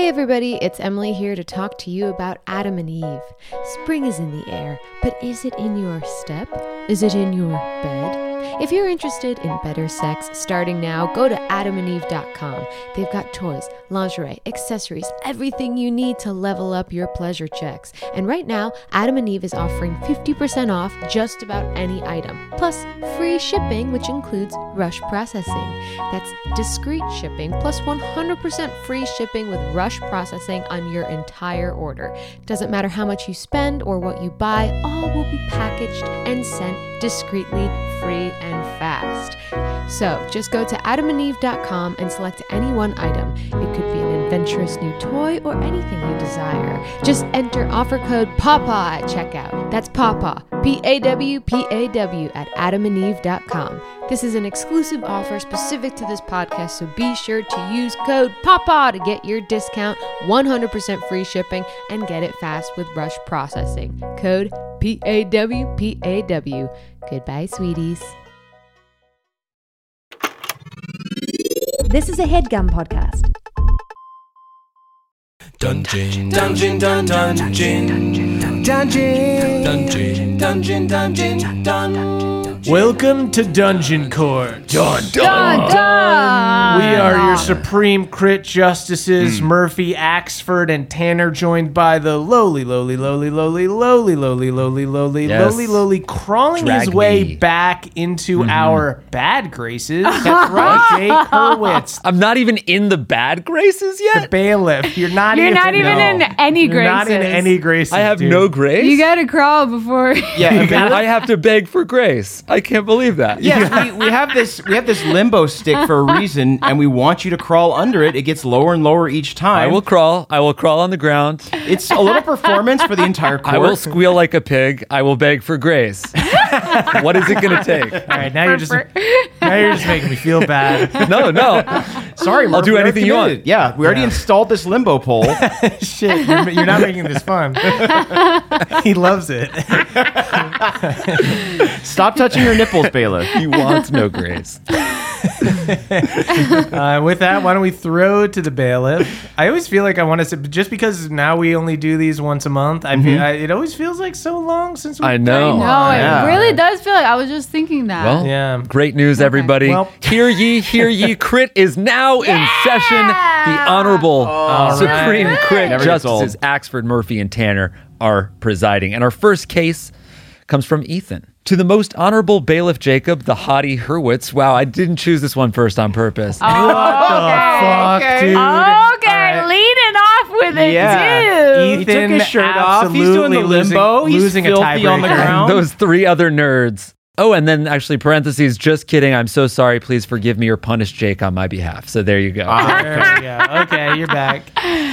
Hey everybody, it's Emily here to talk to you about Adam and Eve. Spring is in the air, but is it in your step? Is it in your bed? If you're interested in better sex starting now, go to adamandeve.com. They've got toys, lingerie, accessories, everything you need to level up your pleasure checks. And right now, Adam and Eve is offering 50% off just about any item, plus free shipping, which includes rush processing. That's discreet shipping plus 100% free shipping with rush processing on your entire order. Doesn't matter how much you spend or what you buy, all will be packaged and sent discreetly, free, and fast. So just go to adamandeve.com and select any one item. It could be an adventurous new toy or anything you desire. Just enter offer code PAWPAW at checkout. That's PAWPAW, P A W P A W, at adamandeve.com. This is an exclusive offer specific to this podcast, so be sure to use code PAWPAW to get your discount, 100% free shipping, and get it fast with rush processing. Code P A W P A W. Goodbye, sweeties. This is a headgum podcast. Dungeon, dungeon, dun, dungeon, dungeon, dungeon, dungeon, dungeon, dun. Welcome to Dungeon Court. Dun, We are your supreme crit justices, hmm. Murphy, Axford, and Tanner, joined by the lowly, lowly, lowly, lowly, lowly, lowly, lowly, lowly, Yes. lowly, lowly, crawling his Drag way me. back into mm-hmm. our bad graces. That's right, Jake Hurwitz, I'm not even in the bad graces the yet. bailiff. You're not You're even, not even no. in any You're not in any graces. I have dude. no grace. You gotta crawl before. Yeah, I have to beg for grace. I can't believe that. yes, we, we have this we have this limbo stick for a reason, and we want you to crawl under it. It gets lower and lower each time. I will crawl. I will crawl on the ground. It's a little performance for the entire court. I will squeal like a pig. I will beg for grace. what is it going to take? All right, now you're just now you're just making me feel bad. No, no. Sorry, I'll do anything you want. Yeah, we already Yeah. installed this limbo pole. Shit, you're, you're not making this fun. he loves it. Stop touching your nipples, bailiff. He wants no grace. Uh, with that, why don't we throw it to the bailiff? I always feel like I want to say, just because now we only do these once a month, I feel I, it always feels like so long since we I know. No, Yeah. it really does feel like I was just thinking that. Well, Yeah. great news, everybody. Well- hear ye, hear ye. Crit is now in session. The Honorable Supreme right. Crit Never Justices Axford, Murphy, and Tanner are presiding. And our first case comes from Ethan. To the most honorable bailiff Jacob, the haughty Hurwitz. Wow, I didn't choose this one first on purpose. Oh, what the fuck, dude? Okay, All right. leading off with it Yeah. too. Ethan He took his shirt off. He's doing the absolutely losing- limbo. He's losing a filthy on the tiebreaker. ground. Those three other nerds. Oh, and then actually parentheses, just kidding. I'm so sorry. Please forgive me or punish Jake on my behalf. So there you go. Ah, there we go. Okay, you're back.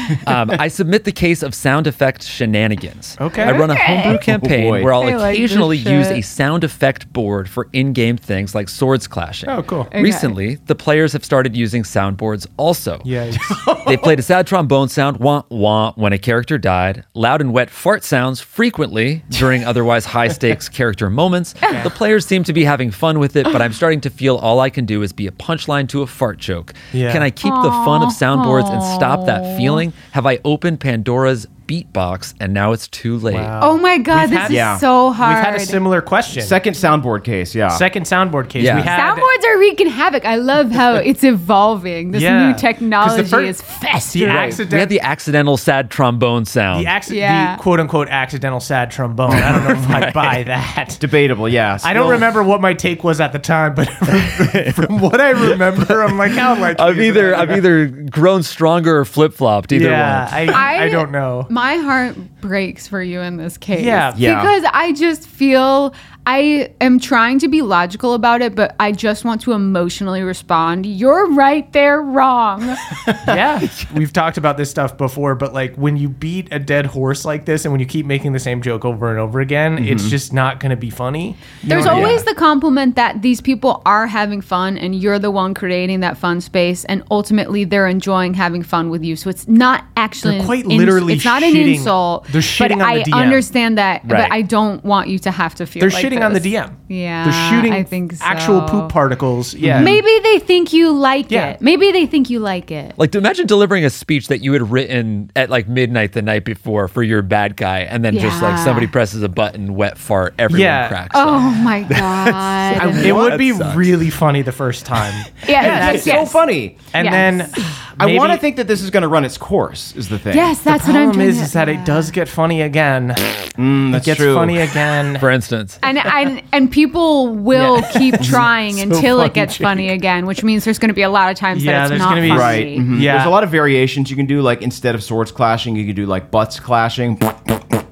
Um, I submit the case of sound effect shenanigans. Okay. I run a homebrew campaign boy. where I'll I occasionally this use a sound effect board for in-game things like swords clashing. Oh, cool. Recently, the players have started using soundboards also. Yeah. They played a sad trombone sound, wah wah, when a character died, loud and wet fart sounds frequently during otherwise high stakes character moments. The players seem to be having fun with it, but I'm starting to feel all I can do is be a punchline to a fart joke. Yeah. Can I keep the fun of soundboards and stop that feeling? Have I opened Pandora's beatbox and now it's too late? Oh my god, We've this had- is yeah. so hard. We've had a similar question. Second soundboard case. Yeah. Second soundboard case. Yeah. We had Soundboards are wreaking havoc. I love how it's evolving. This Yeah. new 'Cause the technology fir- is the festering. accident. We had the accidental sad trombone sound. the, acci- Yeah. the quote unquote accidental sad trombone. I don't know if I buy that. Debatable. Yeah. I don't Still- remember what my take was at the time, but from, from what I remember, I'm like, how likely I've either? I've either grown stronger or flip flopped. Either yeah, one. I, I don't know. My heart breaks for you in this case. Yeah. Yeah. Because I just feel I am trying to be logical about it, but I just want to emotionally respond. You're right, they're wrong. yeah, we've talked about this stuff before, but like when you beat a dead horse like this, and when you keep making the same joke over and over again, mm-hmm. it's just not going to be funny. You There's know what I always the compliment that these people are having fun and you're the one creating that fun space and ultimately they're enjoying having fun with you. So it's not actually They're an quite ins- literally it's not an insult. they're shitting but on the I DM. understand that, Right. but I don't want you to have to feel They're like shitting on the. DM. Yeah, They're shooting I think actual poop particles. Yeah. Maybe they think you like Yeah. it. Maybe they think you like it. Like, imagine delivering a speech that you had written at like midnight the night before for your bad guy, and then just like somebody presses a button, wet fart, everyone Yeah. cracks. Oh up. my god. It would be really funny the first time. yeah, Yeah, yes, it's so funny. And Yes. then I want to think that this is going to run its course. Is the thing? Yes, that's the what I'm problem is, is that it does get funny again. Mm, It gets true. funny again. For instance, and and and people will Yeah. keep trying So until it gets Jake. funny again, which means there's going to be a lot of times Yeah, that it's there's not gonna be- funny. Right. mhm. Yeah. There's a lot of variations you can do. Like instead of swords clashing, you can do like butts clashing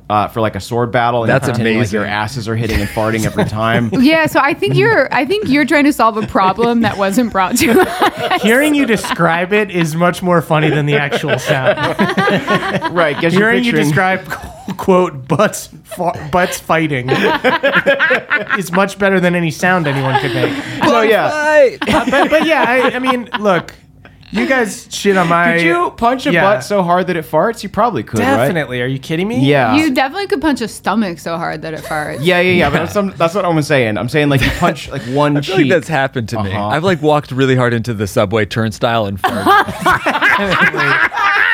uh, for like a sword battle. And That's you're Like your asses are hitting and farting every time. Yeah, so I think you're I think you're trying to solve a problem that wasn't brought to us. Hearing you describe it is much more funny than the actual sound. right. Guess you're Hearing you describe quote butts fa- butts fighting is much better than any sound anyone could make. So yeah. Uh, but, but yeah, I, I mean, look, you guys shit on my. Could you punch a Yeah. butt so hard that it farts? You probably could, right? Definitely. Are you kidding me? Yeah. You definitely could punch a stomach so hard that it farts. yeah, yeah, yeah. But that's, some- that's what I'm saying. I'm saying like you punch like one I feel cheek. like that's happened to me. Uh-huh. I've like walked really hard into the subway turnstile and farted.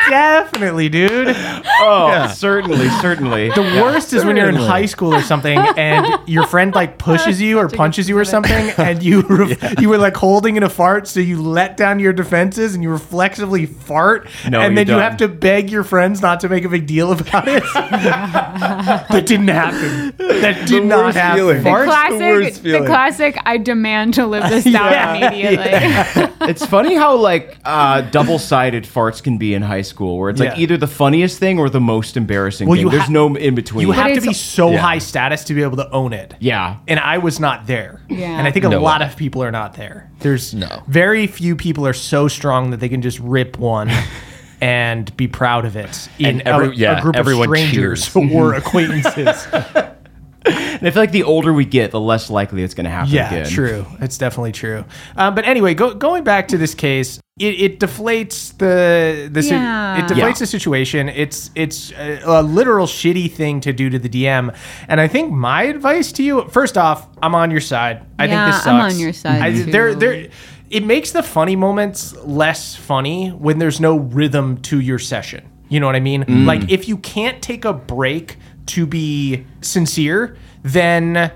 Definitely, dude. oh, Yeah. certainly, certainly. The worst is when you're in Certainly. high school or something, and your friend like pushes you or punches you or something, and you re- you were like holding in a fart, so you let down your defenses and you reflexively fart, No, and you then you don't. have to beg your friends not to make a big deal about it. that didn't happen. That did not worst happen. feeling. The Fart's the classic, worst the, feeling. classic. I demand to live this down Yeah, immediately. It's funny how like uh, double-sided farts can be in high school, where it's like Yeah. either the funniest thing or the most embarrassing Well, thing. you There's ha- no in between. You have to it's- be so Yeah. high status to be able to own it. yeah. and I was not there. Yeah. And I think a No lot way. of people are not there. There's No. very few people are so strong that they can just rip one and be proud of it in And every- a, yeah, a group everyone of strangers cheers. or acquaintances. And I feel like the older we get, the less likely it's going to happen yeah, again. true. It's definitely true. Um, but anyway, go, going back to this case, it, it deflates the the Yeah. it deflates Yeah. the situation. It's it's a, a literal shitty thing to do to the DM. And I think my advice to you, first off, I'm on your side. I Yeah, think this sucks. I'm on your side, I, too. There, there. It makes the funny moments less funny when there's no rhythm to your session. You know what I mean? Mm. Like if you can't take a break to be sincere, then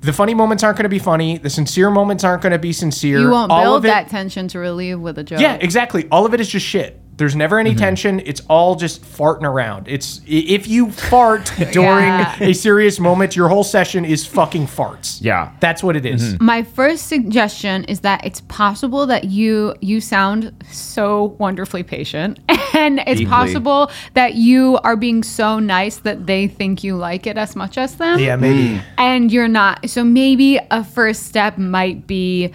the funny moments aren't going to be funny. The sincere moments aren't going to be sincere. You won't All build of it- that tension to relieve with a joke. Yeah, exactly. All of it is just shit. There's never any mm-hmm. tension. It's all just farting around. It's if you fart during Yeah. a serious moment, your whole session is fucking farts. Yeah. That's what it is. Mm-hmm. My first suggestion is that it's possible that you you sound so wonderfully patient and it's Deeply. possible that you are being so nice that they think you like it as much as them. Yeah, maybe. Mm. And you're not. So maybe a first step might be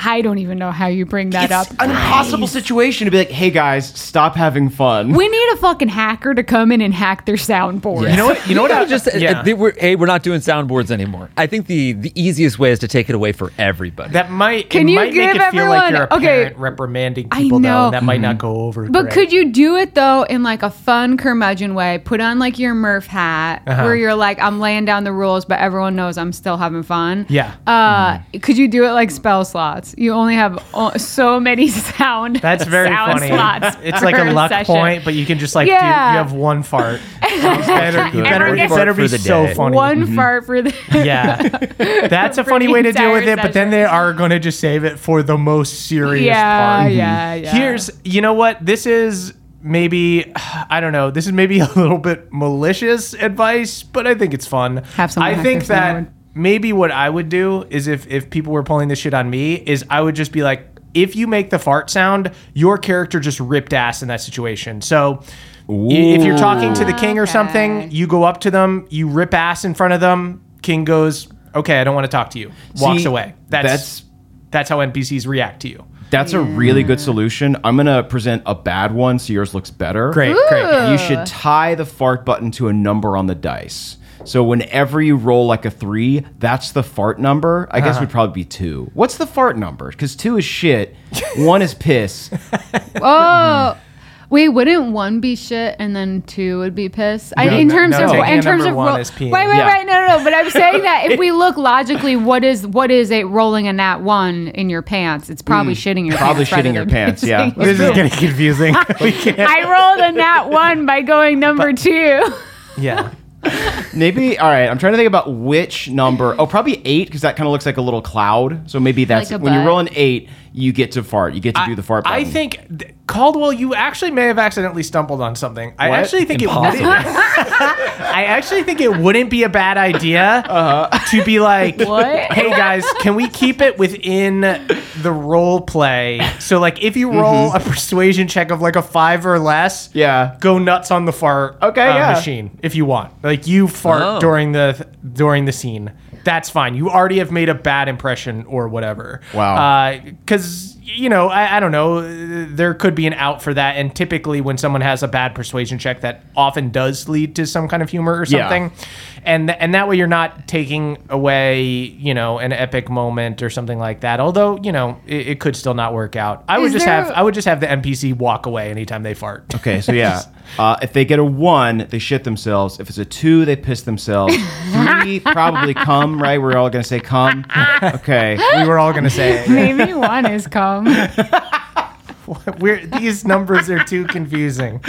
I don't even know how you bring that It's up. an impossible situation to be like, hey guys, stop having fun. We need a fucking hacker to come in and hack their soundboard. You know what? You know what? I gotta just yeah. uh, they were, hey, we're not doing soundboards anymore. I think the the easiest way is to take it away for everybody. that might Can it you might give make it feel like everyone- you're a okay. parent reprimanding I people though, know. and that might not go over. But great. could you do it though in like a fun curmudgeon way? Put on like your Murph hat Uh-huh. where you're like, I'm laying down the rules, but everyone knows I'm still having fun. Yeah. Uh, Could you do it like spell slots? You only have o- so many sound. That's very sound funny. Slots It's like a luck session. point, but you can just like do, Yeah. you have one fart. You better, you better, Everyone it better be so day. funny. One mm-hmm. fart for the. Yeah, that's a funny way to deal with entire it. But then they are going to just save it for the most serious yeah, part. yeah, mm-hmm. yeah. Here's, you know what? This is maybe, I don't know. This is maybe a little bit malicious advice, but I think it's fun. Have someone I think that sound. Maybe what I would do is if if people were pulling this shit on me, is I would just be like, if you make the fart sound, your character just ripped ass in that situation. So. i- If you're talking to the king or something, you go up to them, you rip ass in front of them. King goes, "Okay, I don't want to talk to you." Walks See, away. That's, that's- that's how NPCs react to you. That's a really good solution. I'm going to present a bad one so yours looks better. Great, great. You should tie the fart button to a number on the dice. So whenever you roll like a three, that's the fart number. I Uh-huh. guess would probably be two. What's the fart number? Because two is shit, one is piss. Oh. Wait, wouldn't one be shit and then two would be piss? I, in no, terms no, of taking in a terms number of one ro- is peeing. Wait, wait, Yeah. wait, no, no, no. But I'm saying that if we look logically, what is what is a rolling a nat one in your pants? It's probably shitting your Mm. Probably pants. rather shitting your than pants, yeah. pissing. This is getting confusing. we can't. I rolled a nat one by going number two. Yeah. Maybe. All right. I'm trying to think about which number. Oh, probably eight because that kind of looks like a little cloud. So maybe that's Like a when you roll an eight, you get to fart. You get to do the fart. I think th- Caldwell, you actually may have accidentally stumbled on something. I actually think Impossible. it wouldn't. I actually think it wouldn't be a bad idea to be like, What? "Hey guys, can we keep it within the role play? So like, if you roll a persuasion check of like a five or less, Yeah. go nuts on the fart Okay, uh, yeah. machine if you want. Like you fart Oh. during the during the scene. That's fine. You already have made a bad impression or whatever. Wow. Uh, because you know, I, I don't know. There could be an out for that, and typically when someone has a bad persuasion check, that often does lead to some kind of humor or something. Yeah. Something. And and that way you're not taking away, you know, an epic moment or something like that. Although you know, it, it could still not work out. I would Is just there- have I would just have the NPC walk away anytime they fart. Okay, so yeah, uh, if they get a one, they shit themselves. If it's a two, they piss themselves. Three, probably come. Right? We're all gonna say come. Okay. we were all gonna say it. Maybe one is cum. We're, these numbers are too confusing.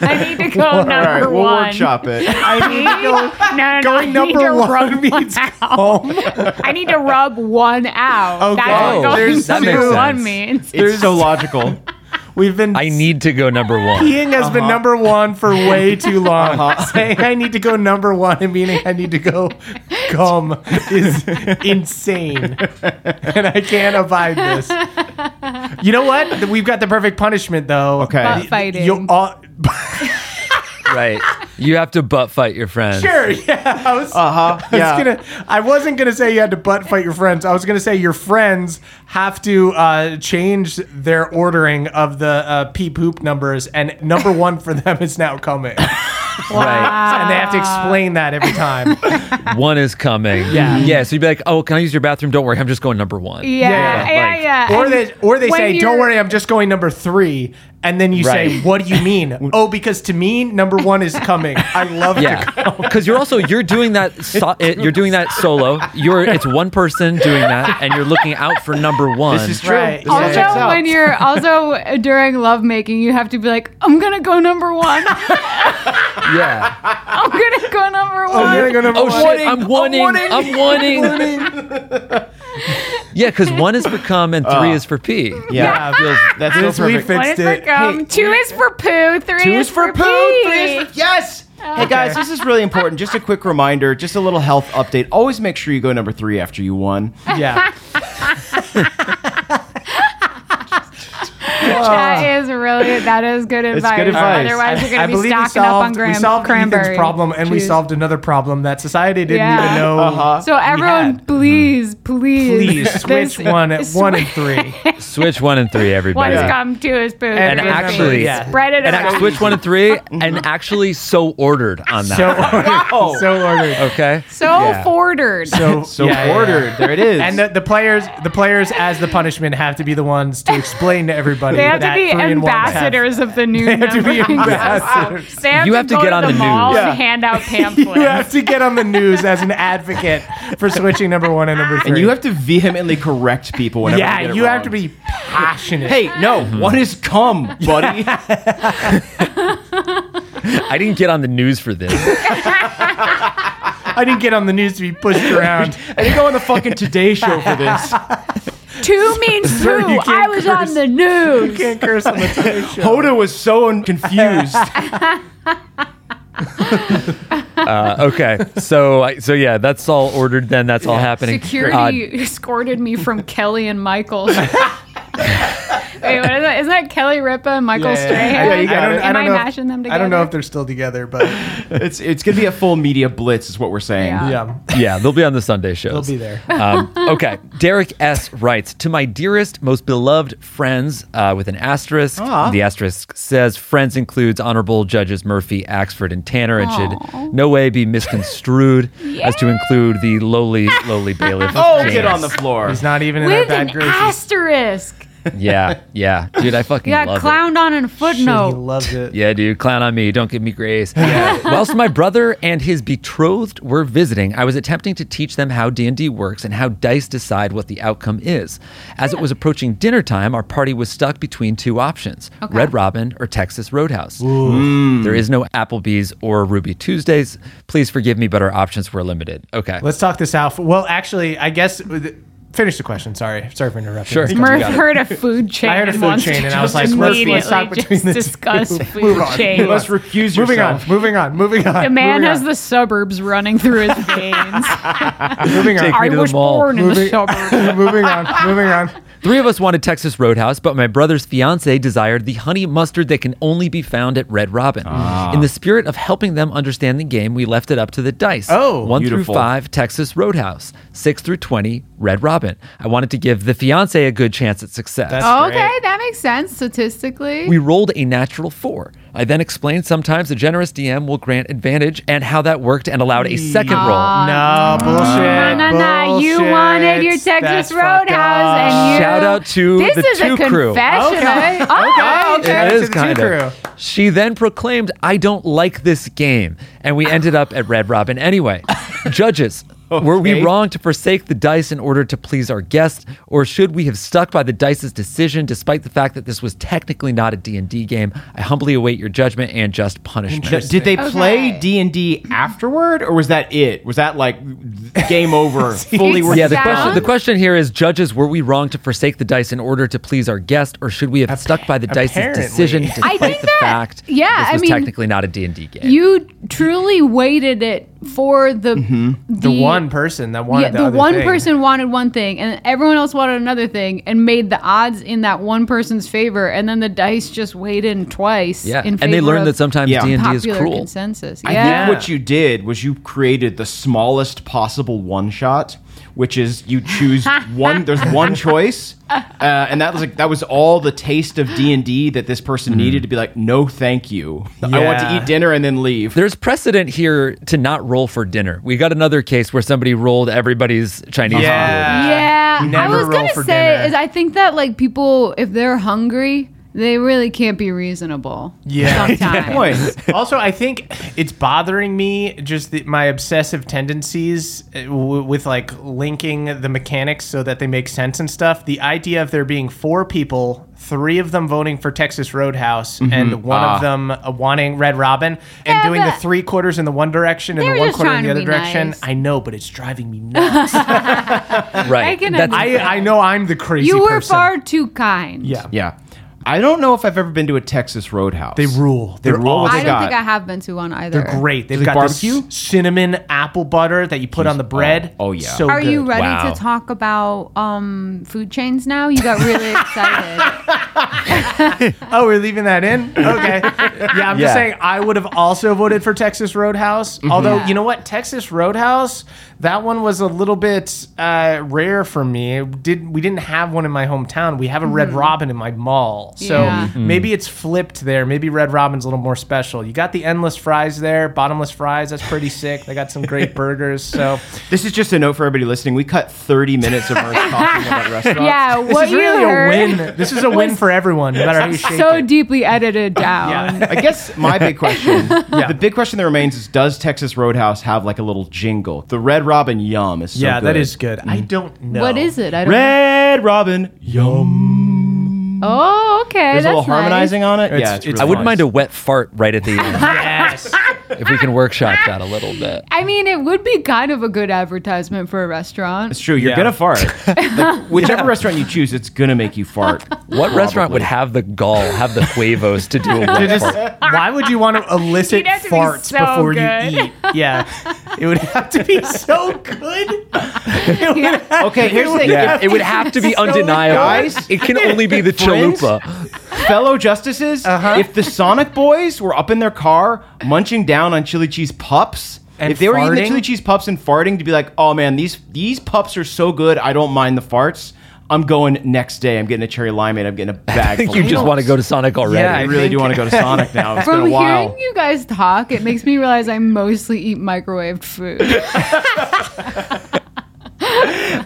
I need to go All number right, we'll one. workshop it. I need to go. No, no, no. Going I need number to one rub means out. home. I need to rub one out. Okay. That's Oh, what going that number makes one sense. means. It's so logical. We've been. I need to go number one. Peeing has been number one for way too long. Uh-huh. Saying I need to go number one and meaning I need to go come is insane. and I can't abide this. You know what? We've got the perfect punishment though. Okay. Butt fighting. You all, Right. You have to butt fight your friends. sure, yeah. I was, Uh huh. I was Yeah. gonna. I wasn't gonna say you had to butt fight your friends. I was gonna say your friends have to uh, change their ordering of the uh, pee poop numbers, and number one for them is now coming, Right. and they have to explain that every time. One is coming. Yeah. Yeah. So you'd be like, oh, can I use your bathroom? Don't worry. I'm just going number one. Yeah, Yeah, yeah, like- yeah. or And they or they when say, "Don't worry, I'm just going number three. And then you say, "What do you mean?" oh, because to me, number one is coming. I love to Yeah, because you're also you're doing that so, it- you're doing that solo. You're it's one person doing that, and you're looking out for number one. This is true. Right. This all Also, checks out. when you're also during lovemaking, you have to be like, I'm gonna go number one. yeah. I'm gonna go number one. I'm gonna go number Oh one. shit! I'm wanting. I'm wanting. Yeah, because one is for cum and three ah. is for pee. Yeah, that feels, that's so This we perfect. One fixed is for it. cum, Hey, two is for poo, three Two is, is for poo. pee. Three is for yes. Hey guys, this is really important. Just a quick reminder, just a little health update. Always make sure you go number three after you won. Yeah. That is really that is good advice. good advice. Otherwise, you're gonna be believe we stocking up on solved, gram- we solved cranberry. Ethan's problem, and we solved another problem that society didn't Yeah. even know. Uh-huh. So everyone, had. please, please, Please switch this- one, at one and three. Switch one and three, One everybody. is cum, two is poo, And three actually- Yeah. spread it And around. switch one and three, and actually so ordered on that. So ordered. So ordered. okay. so Yeah. fordered. So, So yeah, yeah, yeah. ordered. There it is. And the, the players, the players, as the punishment, have to be the ones to explain to everybody. They have to be three and one have- ambassadors of the new They have to be ambassadors. They have You to have to go get on the, the mall news. and Yeah. hand out pamphlets. You have to get on the news as an advocate for switching number one and number three. and you have to vehemently correct people whenever yeah, they get you have to be passionate. Hey, no, one is cum, buddy. I didn't get on the news for this. I didn't get on the news to be pushed around. I didn't go on the fucking Today Show for this. Two means two. you I can't was curse. on the news. You can't curse on the Today Show. Hoda was so un- confused. Uh, okay, so so yeah, that's all ordered. Then that's all happening. Security escorted me from Kelly and Michael. Wait, what is that? Isn't that Kelly Ripa and Michael Yeah, Strahan? yeah, yeah. you got I don't, it. I Am don't I know if- mashing them I don't know if they're still together, but it's it's gonna be a full media blitz, is what we're saying. Yeah. yeah, yeah, they'll be on the Sunday shows. they'll be there. um, okay. Derek S. writes To my dearest, most beloved friends uh, with an asterisk. Aw. The asterisk says friends includes honorable judges Murphy, Axford, and Tanner, and should no way be misconstrued as to include the lowly, lowly bailiff. Oh, James. get on the floor. He's not even in our With bad an graces. asterisk. Yeah, yeah, dude, I fucking You got love it. clowned on in a Shit, he footnote. loves it. Yeah, dude, clown on me. Don't give me grace. Whilst my brother and his betrothed were visiting, I was attempting to teach them how D&D works and how dice decide what the outcome is. As it was approaching dinner time, our party was stuck between two options: Red Robin or Texas Roadhouse. Mm. There is no mm. Applebee's or Ruby Tuesdays. Please forgive me, but our options were limited. Okay. Let's talk this out. Well, actually, I guess finish the question. Sorry, sorry for interrupting. Sure. Let's You go. Murph heard a food chain. I heard a food wants chain and I was like, Murphy, let's talk immediately between the just two. discuss Move food on. chains. You must recuse Moving on, yourself. moving on, moving on. The man has on, the suburbs running through his veins. moving on. Take me I the was mall. born in the Moving- suburbs. moving on, moving on. Three of us wanted Texas Roadhouse, but my brother's fiance desired the honey mustard that can only be found at Red Robin. Ah. In the spirit of helping them understand the game, we left it up to the dice. Oh, one beautiful. through five, Texas Roadhouse. Six through twenty, Red Robin. I wanted to give the fiance a good chance at success. That's- Oh, Great. okay, that makes sense statistically. we rolled a natural four. I then explained sometimes a generous DM will grant advantage and how that worked and allowed a second roll. Ah. No bullshit. No, no, no. You wanted your Texas That's Roadhouse, and you. Shout out to this the is two a crew. confession. Okay. Oh, Okay. It To is kind of. She then proclaimed, I don't like this game. And we ended up at Red Robin anyway. Judges, were we wrong to forsake the dice in order to please our guest? Or should we have stuck by the dice's decision despite the fact that this was technically not a D&D game? I humbly await your judgment and just punishment. Did they play Okay. D and D afterward, or was that it? Was that like game over? Fully, we're Yeah, the question the question here is judges, were we wrong to forsake the dice in order to please our guest, or should we have stuck by the dice's apparently. decision I despite think the that- fact yeah, this I mean, technically not a D&D game? You truly waited it for mm-hmm. the The one person that wanted yeah, the, the other one thing. person wanted one thing and everyone else wanted another thing and made the odds in that one person's favor and then the dice just weighed in twice yeah, in and they learned that sometimes Yeah. D&D is cruel. consensus I yeah think what you did was you created the smallest possible one shot, which is you choose one. There's one choice, uh, and that was like that was all the taste of D and D that this person needed to be like, no, thank you. I want to eat dinner and then leave. There's precedent here to not roll for dinner. We got another case where somebody rolled everybody's Chinese food. Yeah. yeah Never i was roll gonna for say dinner. is i think that like people if they're hungry they really can't be reasonable Yeah. sometimes Point. also, I think it's bothering me just the, my obsessive tendencies uh, w- with like linking the mechanics so that they make sense and stuff. The idea of there being four people, three of them voting for Texas Roadhouse, and one of them uh, wanting Red Robin, and Yeah, doing the three quarters in the one direction and the one just quarter in the other direction. nice. I know, but it's driving me nuts. Right. I can I, I know I'm the crazy you were person. far too kind yeah. Yeah, I don't know if I've ever been to a Texas Roadhouse. They rule. They They're rule. What i they don't got? think i have been to one either They're great. They've they got barbecue? this cinnamon apple butter that you put on the bread. oh, yeah. So Are you good. ready Wow. to talk about um, food chains now? You got really excited. Oh, we're leaving that in? Okay. Yeah, I'm Yeah. just saying I would have also voted for Texas Roadhouse. Although, you know what? Texas Roadhouse, that one was a little bit uh, rare for me. It did we didn't have one in my hometown. We have a Red Robin in my mall. So Yeah. maybe it's flipped there. Maybe Red Robin's a little more special. You got the endless fries there, bottomless fries. That's pretty sick. They got some great burgers. So This is just a note for everybody listening. We cut 30 minutes of us talking about restaurants. yeah, this what is you really heard a win. This is a win for everyone, no matter how you shape so it. deeply edited down. I guess my big question, the big question that remains is: Does Texas Roadhouse have like a little jingle? The Red Robin Yum is so yeah, that good. is good. I mm. don't know. What is it? I don't. Red Robin Yum. Oh, okay. There's that's a little harmonizing on it. It's- yeah, it's, it's really I wouldn't nice. mind a wet fart right at the end Yes. If we can workshop that a little bit. I mean, it would be kind of a good advertisement for a restaurant. It's true. You're Yeah. gonna fart. Like, whichever restaurant you choose, it's gonna make you fart. What restaurant would have the gall, have the huevos to do a wet fart? Why would you want to elicit It'd have to be farts so before good. you eat? Yeah, it would have to be so good. It would have- Okay, here's the thing. Yeah, If- it would have to be So undeniable. guys, it can only be the friends, chalupa. Fellow justices, Uh-huh. if the Sonic boys were up in their car munching down on chili cheese pups, And if they were eating the chili cheese pups and farting, to be like, oh man, these these pups are so good, I don't mind the farts. I'm going next day. I'm getting a cherry limeade. I'm getting a bag. I think you just want to go to Sonic already. Yeah, I I really think- do want to go to Sonic now. It's been a while. hearing you guys talk, it makes me realize I mostly eat microwaved food.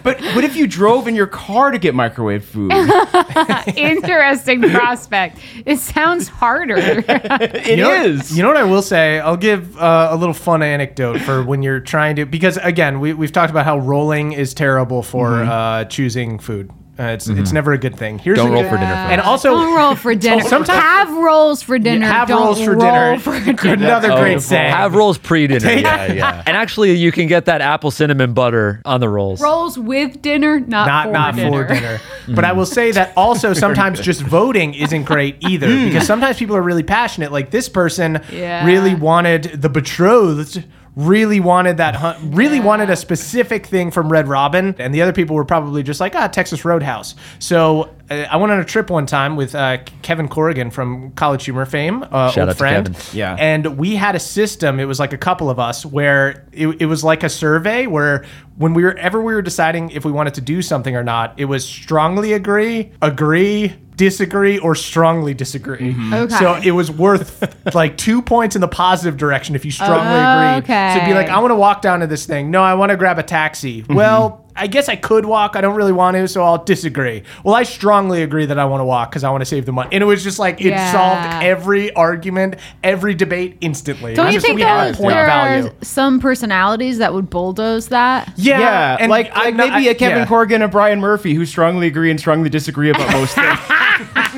But what if you drove in your car to get microwave food? Interesting prospect. It sounds harder. It You know, is. you know what I will say? I'll give uh, a little fun anecdote for when you're trying to, because again, we, we've talked about how rolling is terrible for Mm-hmm. uh, choosing food. Uh, it's it's never a good thing. Here's Don't a roll good- for dinner. And also, don't roll for dinner. Sometimes- have rolls for dinner. have don't rolls for roll dinner. For Another Oh, great saying. Have rolls pre-dinner. yeah, yeah. And actually, you can get that apple cinnamon butter on the rolls. rolls with dinner, not, not for not dinner. for dinner. But I will say that also sometimes just voting isn't great either because sometimes people are really passionate. Like this person Yeah. really wanted the betrothed. Really wanted that, hun- really wanted a specific thing from Red Robin, and the other people were probably just like, ah, Texas Roadhouse. So I went on a trip one time with uh, Kevin Corrigan from College Humor fame, uh, Shout old out to friend. Kevin. Yeah. And we had a system. It was like a couple of us where it, it was like a survey where when we were ever we were deciding if we wanted to do something or not, it was strongly agree, agree, disagree, or strongly disagree. Okay. So it was worth like two points in the positive direction if you strongly Oh, agreed. So it'd be like. I want to walk down to this thing. No, I want to grab a taxi. Well, I guess I could walk. I don't really want to, so I'll disagree. Well, I strongly agree that I want to walk because I want to save the money. And it was just like it Yeah. solved every argument, every debate instantly. Don't you just- think we had that point there value? are some personalities that would bulldoze that? Yeah, Yeah, and like, I'm maybe I- a Kevin yeah. Corrigan and Brian Murphy who strongly agree and strongly disagree about most things.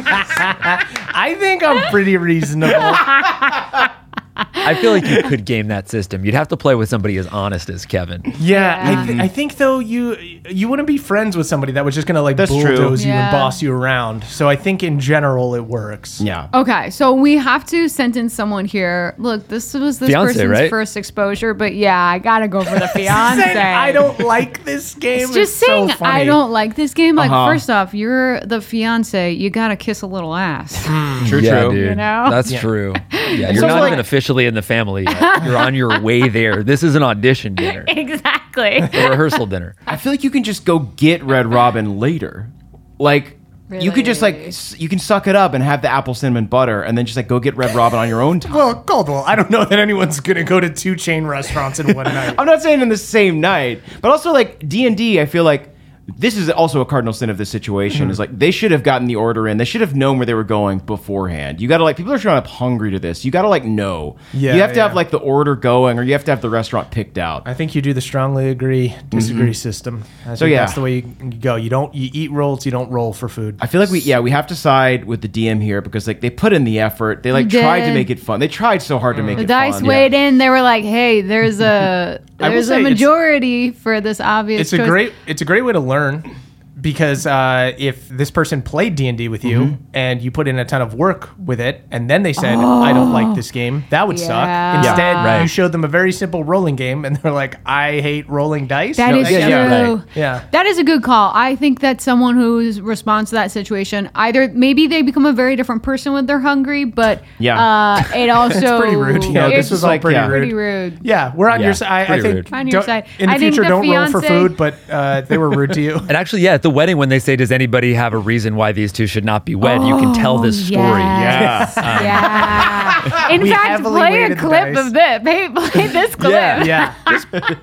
I think I'm pretty reasonable. I feel like you could game that system. You'd have to play with somebody as honest as Kevin. Yeah, I, th- I think though you you wouldn't be friends with somebody that was just gonna like That's true. bulldoze you Yeah. and boss you around. So I think in general it works. yeah. Okay, so we have to sentence someone here. Look, this was this Fiancé, person's right? first exposure, but yeah, I gotta go for the Saying, fiance. I don't like this game. It's just is so saying funny. I don't like this game. Like, Uh-huh. first off, you're the fiance. You gotta kiss a little ass. True, yeah, true. dude. You know? That's true. Yeah, you're so, not like- even officially in the family yet. You're on your way there. This is an audition dinner, exactly. a rehearsal dinner. I feel like you can just go get Red Robin later. Like you could just like Really? s- you can suck it up and have the apple cinnamon butter and then just like go get Red Robin on your own time. Well, Caldwell, I don't know that anyone's gonna go to two chain restaurants in one night. I'm not saying in the same night, but also like D and D. I feel like this is also a cardinal sin of this situation. Mm-hmm. Is like they should have gotten the order in. They should have known where they were going beforehand. You got to like people are showing up hungry to this. You got to like know. Yeah, you have to have like the order going, or you have to have the restaurant picked out. I think you do the strongly agree, disagree system. I So, yeah. that's the way you you go. You don't you eat rolls, you don't roll for food. I feel like we yeah we have to side with the DM here because like they put in the effort. They like They tried to make it fun. They tried so hard to make it fun. The it dice fun. weighed in. They were like, "Hey, there's a there's a majority for this obvious." it's a great it's a great way to learn learn because uh, if this person played d&d with you Mm-hmm. and you put in a ton of work with it and then they said i don't like this game that would Yeah. suck Yeah, instead right. you showed them a very simple rolling game and they're like i hate rolling dice That No, is that- true. yeah, right. yeah That is a good call. I think that someone who responds to that situation, either maybe they become a very different person when they're hungry, but Yeah. uh, it also pretty rude. Yeah, it's this was like, pretty yeah. rude. pretty rude. yeah we're on Yeah, your side I, I think. On your side. in the I future the don't roll for food but uh, they were rude to you And actually, yeah, the wedding, when they say, "Does anybody have a reason why these two should not be wed?" you can tell this oh, story. Yes. Yeah. In We fact, play a clip dice. of this. Play, play this clip. Yeah. yeah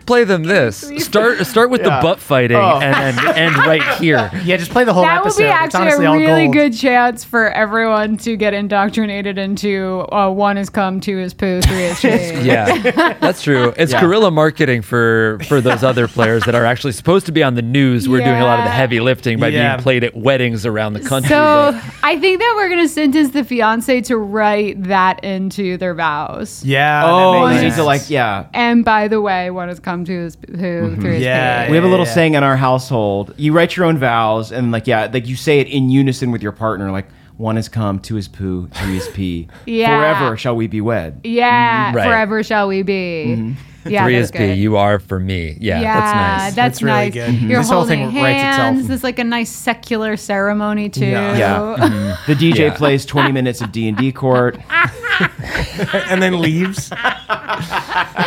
Play them this. Start start with Yeah. the butt fighting Oh. and then end right here. yeah just play the whole That would episode be it's actually a really good chance for everyone to get indoctrinated into uh, one is come, two is poo, three is shade. Yeah, that's true. It's Yeah. guerrilla marketing for for those other players that are actually supposed to be on the news. We're doing a lot of the heavy lifting by Yeah. being played at weddings around the country. So but- I think that we're gonna sentence the fiance to write that into their vows. yeah Oh, makes you need to like yeah. And by the way, one has come to his who through mm-hmm. his Yeah, page. We have a little yeah. saying in our household. You write your own vows, and like yeah, like you say it in unison with your partner. Like one has come, two is poo, three is pee. Yeah. Forever shall we be wed. Yeah, mm-hmm. Right. forever shall we be. Mm-hmm. Yeah, Three that's is P. good. You are for me. Yeah, yeah, that's nice. That's, That's really nice. good. Mhm. You're This whole holding thing writes itself. hands. It's like a nice secular ceremony too. Yeah. Yeah. The DJ Yeah. plays 20 minutes of D&D court. and then leaves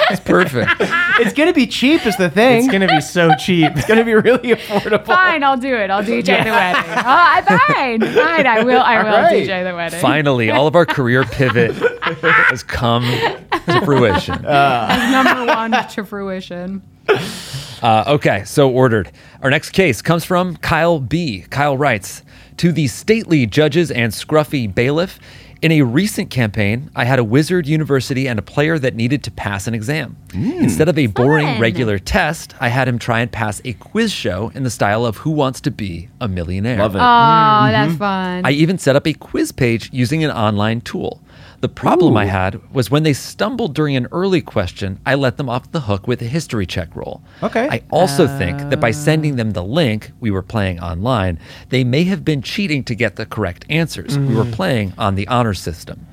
It's perfect. It's going to be cheap is the thing. it's gonna be so cheap It's going to be really affordable. Fine, I'll do it. I'll DJ the wedding. Oh, I fine, fine. I will. I will All right. DJ the wedding. Finally, all of our career pivot has come to fruition. Number one to fruition. Uh, okay, so ordered. Our next case comes from Kyle B. Kyle writes To the stately judges and scruffy bailiff, in a recent campaign, I had a wizard university and a player that needed to pass an exam. Instead of a boring Fun. regular test, I had him try and pass a quiz show in the style of Who Wants to Be a Millionaire. Love it. Oh, that's fun. I even set up a quiz page using an online tool. The problem I had was when they stumbled during an early question, I let them off the hook with a history check roll. Okay. I also think that by sending ah. them the link we were playing online, they may have been cheating to get the correct answers. We were mm-hmm. playing on the honor system.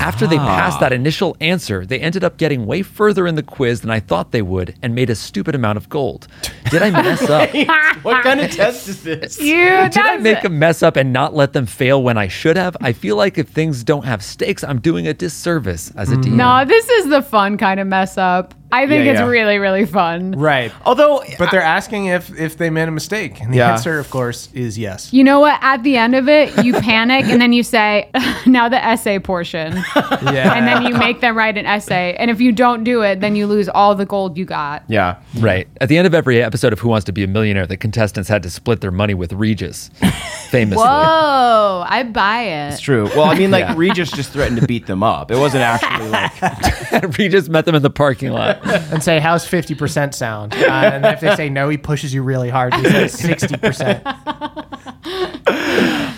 After they ah. passed that initial answer, they ended up getting way further in the quiz than I thought they would and made a stupid amount of gold. Did I mess up? what kind of test is this? you, Did I make it. a mess up and not let them fail when I should have? I feel like if things don't have stakes, I'm doing a disservice as a mm. DM. No, this is the fun kind of mess up. I think Yeah, it's yeah. really, really fun. Right. Although, But they're asking if if they made a mistake, and the Yeah. answer, of course, is yes. You know what? At the end of it, you panic and then you say, now the essay portion. Yeah. And then you make them write an essay. And if you don't do it, then you lose all the gold you got. yeah. Right. At the end of every episode of Who Wants to Be a Millionaire, the contestants had to split their money with Regis, famously. Whoa, I buy it. It's true. Well, I mean, like Yeah. Regis just threatened to beat them up. It wasn't actually like Regis met them in the parking lot. and say, "How's fifty percent sound?" Uh, and if they say no, he pushes you really hard. He says sixty percent.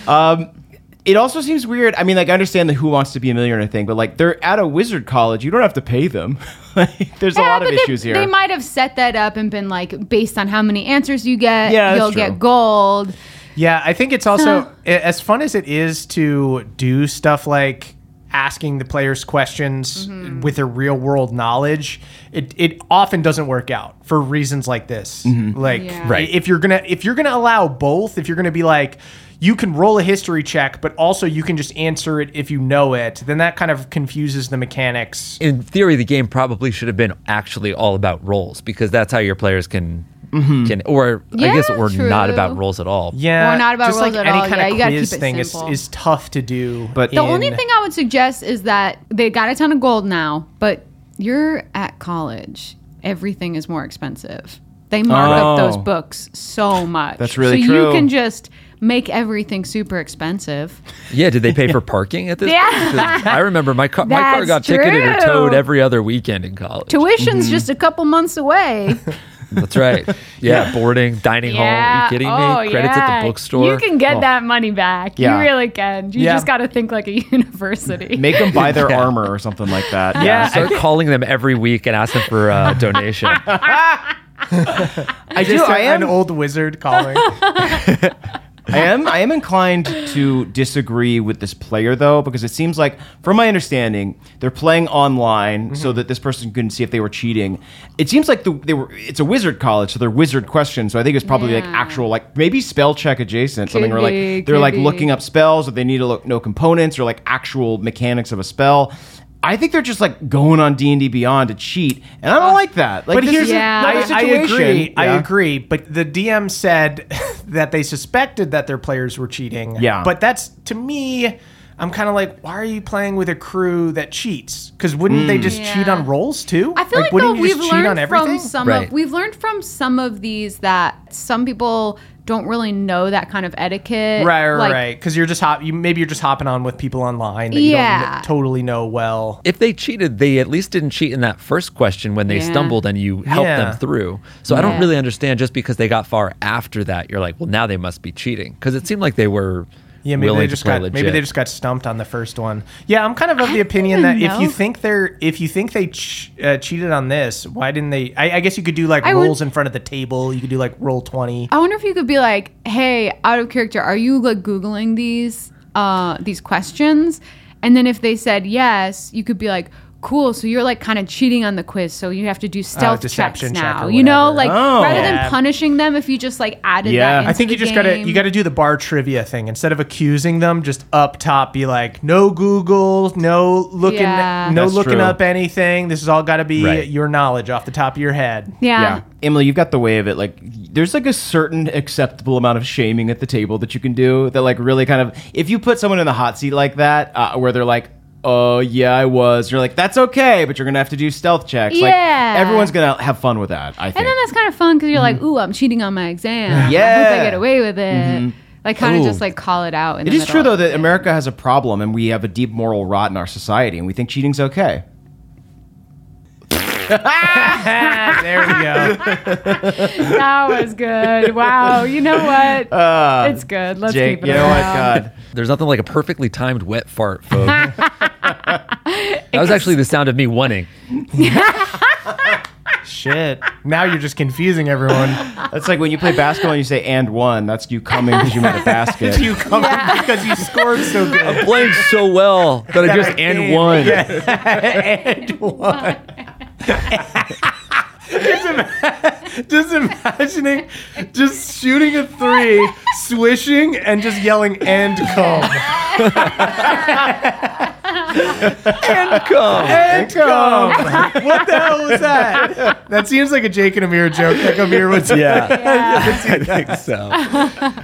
it also seems weird. I mean, like I understand the Who Wants to Be a Millionaire thing, but like they're at a wizard college. You don't have to pay them. like, there's a lot of but they- issues here. They might have set that up and been like, based on how many answers you get, Yeah, you'll true. get gold. Yeah, I think it's also as fun as it is to do stuff like asking the players questions mm-hmm. with their real world knowledge. It it often doesn't work out for reasons like this. Mm-hmm. Like Yeah. Right. if you're gonna if you're gonna allow both, if you're gonna be like you can roll a history check, but also you can just answer it if you know it. Then that kind of confuses the mechanics. In theory, the game probably should have been actually all about roles because that's how your players can, Mm-hmm. can or I guess, Yeah, or not about roles at all. Yeah, Or not about just roles like at any all. kind Yeah, of you quiz thing is, is tough to do. But- The only thing I would suggest is that they got a ton of gold now, but you're at college. Everything is more expensive. They mark up those Oh. books so much. That's really so true. you can just make everything super expensive. Yeah, did they pay for parking at this? Yeah. point? 'Cause I remember my car, my car That's got ticketed or towed every other weekend in college. Tuition's mm-hmm. just a couple months away. That's right. Yeah, boarding, dining hall. Are you kidding Oh, me? Credits at the bookstore. You can get Oh. that money back. Yeah. You really can. You Yeah. just got to think like a university. Make them buy their Yeah. armor or something like that. Yeah, Start calling them every week and ask them for a donation. I do. Just I a- am. an old wizard calling. I am I am inclined to disagree with this player though because it seems like from my understanding they're playing online so that this person couldn't see if they were cheating. It seems like the, they were it's a wizard college so they're wizard questions so I think it's probably like actual like maybe spell check adjacent something Could where like they're like be. looking up spells or they need to look know components or like actual mechanics of a spell. I think they're just like going on D and D Beyond to cheat, and I don't uh, like that. Like, but this here's is Yeah. not a I, I situation. agree. I agree. But the DM said that they suspected that their players were cheating. Yeah. But that's to me. I'm kind of like, why are you playing with a crew that cheats? Because wouldn't they just cheat on rolls too? I feel like, wouldn't though you we've cheat on learned everything? from some Right. of we've learned from some of these that some people don't really know that kind of etiquette. Right, right, Like, right. Because you're just hop. You maybe you're just hopping on with people online that you don't totally know well. if they cheated, they at least didn't cheat in that first question when they Yeah. stumbled and you helped Yeah. them through. So I don't really understand just because they got far after that, you're like, well, now they must be cheating because it seemed like they were Yeah, maybe they just got legit. maybe they just got stumped on the first one. Yeah, I'm kind of of the opinion even that if you think they're if you think they ch- uh, cheated on this, why didn't they? I, I guess you could do like I would- rolls in front of the table. You could do like roll twenty. I wonder if you could be like, "Hey, out of character, are you like googling these uh these questions?" And then if they said yes, you could be like, "Cool, so you're like kind of cheating on the quiz, so you have to do stealth checks deception check now." or You know, whatever. like Oh. rather Yeah. than punishing them if you just like added Yeah. that I into I think the you just gotta game. you gotta do the bar trivia thing instead of accusing them. Just up top, be like, no Google, no looking, Yeah. no That's looking true. up anything. This has all got to be Right. your knowledge off the top of your head. yeah. Yeah. Emily, you've got the way of it. Like, there's like a certain acceptable amount of shaming at the table that you can do that, like, really kind of, if you put someone in the hot seat like that, uh, where they're like, oh yeah, I was. You're like, that's okay, but you're gonna have to do stealth checks. Yeah. Like everyone's gonna have fun with that. I think. And then that's kind of fun because you're like, mm-hmm. ooh, I'm cheating on my exam. I hope Yeah. I get away with it. Mm-hmm. Like, kind of just like call it out. In it the is true though that America has a problem and we have a deep moral rot in our society and we think cheating's okay. there we go. that was good. Wow. You know what? it's good. Let's Uh, Jake, keep it you know what? God. There's nothing like a perfectly timed wet fart, folks. that was actually the sound of me wanting. Shit. Now you're just confusing everyone. That's like when you play basketball and you say and one, that's you coming because you made a basket. You come because you scored so good. I'm Playing so well that I just I and came. one. and one. Just, ima- just imagining just shooting a three, swishing, and just yelling and come. And come. And come. what the hell was that? That seems like a Jake and Amir joke. Like Amir would say. Yeah. I think so.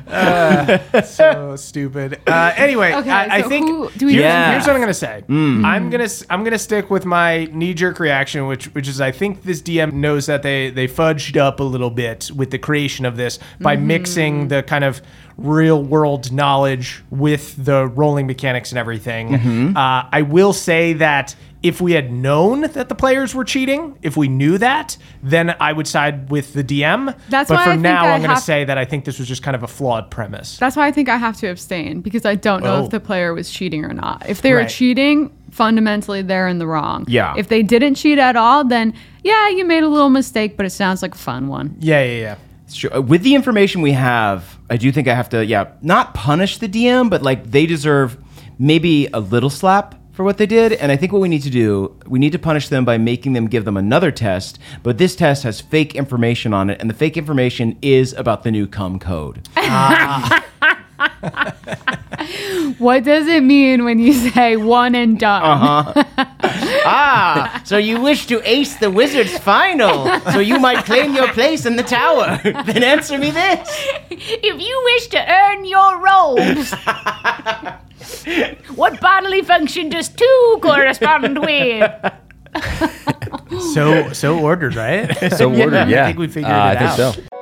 Uh, so stupid. Uh, anyway, Okay, I, I so think who- do we- here's, Yeah. here's what I'm gonna say. Hmm. I'm gonna s- I'm gonna stick with my knee jerk reaction, which which is I think this DM knows that they they fudged up a little bit with the creation of this by hmm. mixing the kind of real world knowledge with the rolling mechanics and everything. Uh, I will say that. If we had known that the players were cheating, if we knew that, then I would side with the DM. That's but why for I now, I I'm going to say that I think this was just kind of a flawed premise. That's why I think I have to abstain because I don't know Oh. if the player was cheating or not. If they were cheating, fundamentally they're in the wrong. Yeah. If they didn't cheat at all, then yeah, you made a little mistake, but it sounds like a fun one. Yeah, yeah, yeah. It's true. Uh, With the information we have, I do think I have to, yeah, not punish the DM, but like they deserve maybe a little slap for what they did. And I think what we need to do, we need to punish them by making them give them another test. But this test has fake information on it, and the fake information is about the new cum code. What does it mean when you say one and done? Uh-huh. ah, so you wish to ace the wizard's final, so you might claim your place in the tower. then answer me this. If you wish to earn your robes, what bodily function does two correspond with? So so ordered, right? So ordered, yeah. I think we figured Uh, it I out. think so.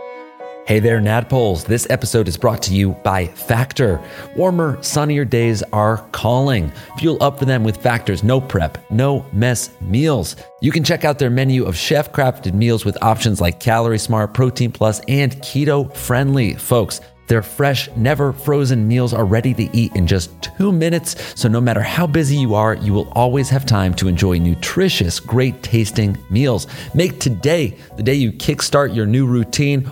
Hey there, Nadpoles. This episode is brought to you by Factor. Warmer, sunnier days are calling. Fuel up for them with Factor's no prep, no mess meals. You can check out their menu of chef crafted meals with options like Calorie Smart, Protein Plus, and Keto Friendly. Folks, their fresh, never frozen meals are ready to eat in just two minutes. So, no matter how busy you are, you will always have time to enjoy nutritious, great tasting meals. Make today the day you kickstart your new routine.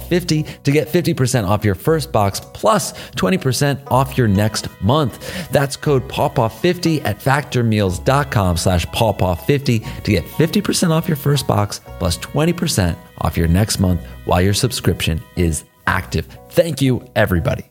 pawpaw50 to get 50% off your first box plus 20% off your next month. That's code pawpaw50 at factormeals.com slash pawpaw50 to get 50% off your first box plus 20% off your next month while your subscription is active. Thank you, everybody.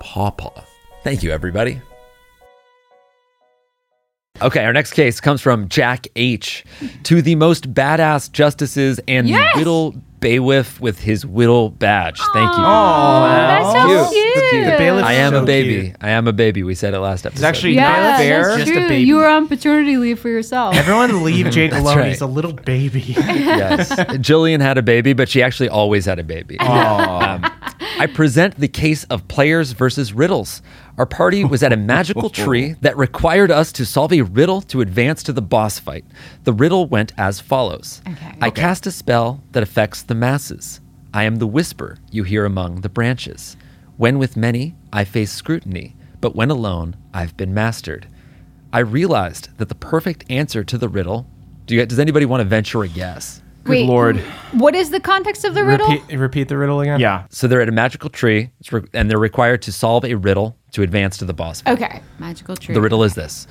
pawpaw. Thank you, everybody. Okay, our next case comes from Jack H. To the most badass justices and Yes! the Whittle Bailiff with his Whittle badge. Thank you. Oh that's so Cute. cute. The bailiff- I am So a baby. cute. I am a baby. We said it last episode. It's actually Yeah, not fair. that's Just a baby. You were on paternity leave for yourself. Everyone leave Jake alone. right. He's a little baby. yes. Jillian had a baby, but she actually always had a baby. Um, I present the case of players versus riddles. Our party was at a magical oh. tree that required us to solve a riddle to advance to the boss fight. The riddle went as follows Okay. I cast a spell that affects the masses. I am the whisper you hear among the branches. When with many, I face scrutiny, but when alone, I've been mastered. I realized that the perfect answer to the riddle. Do you, does anybody want to venture a guess? Good Wait, lord. What is the context of the riddle? repeat, repeat the riddle again. Yeah. So they're at a magical tree, re- and they're required to solve a riddle to advance to the boss. fight. Okay. Magical tree. The riddle is this: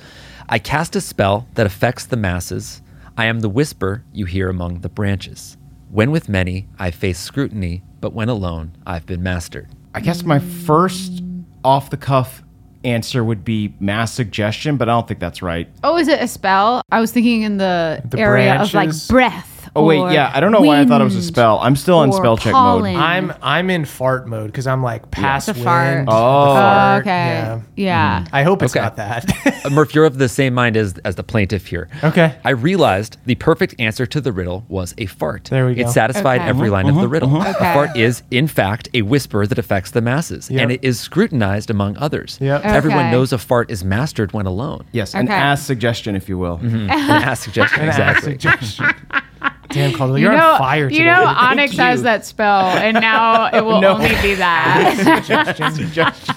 I cast a spell that affects the masses. I am the whisper you hear among the branches. When with many, I face scrutiny, but when alone, I've been mastered. I guess my first off the cuff answer would be mass suggestion, but I don't think that's right. Oh, is it a spell? I was thinking in the, The area of like breath. Oh wait, yeah. I don't know why I thought it was a wind spell. I'm still on or spell check pollen. mode. I'm I'm in fart mode because I'm like past It's a fart. wind. Oh. the Oh, fart, okay. Yeah. Yeah. Hmm. I hope it's Okay. not that. Uh, Murph, you're of the same mind as, as the plaintiff here. okay. I realized the perfect answer to the riddle was a fart. There we go. It satisfied Okay. every line of the uh-huh. riddle. Uh-huh. A Okay. fart is, in fact, a whisper that affects the masses, Yep. and it is scrutinized among others. Yep. Everyone Okay. knows a fart is mastered when alone. yes, an Okay. ass suggestion, if you will. Mm-hmm. An ass suggestion, An ass exactly. suggestion. Damn, Caldwell, You you're know, on fire today. you know, Onyx has that spell, and now it will No. only be that. Suggestion.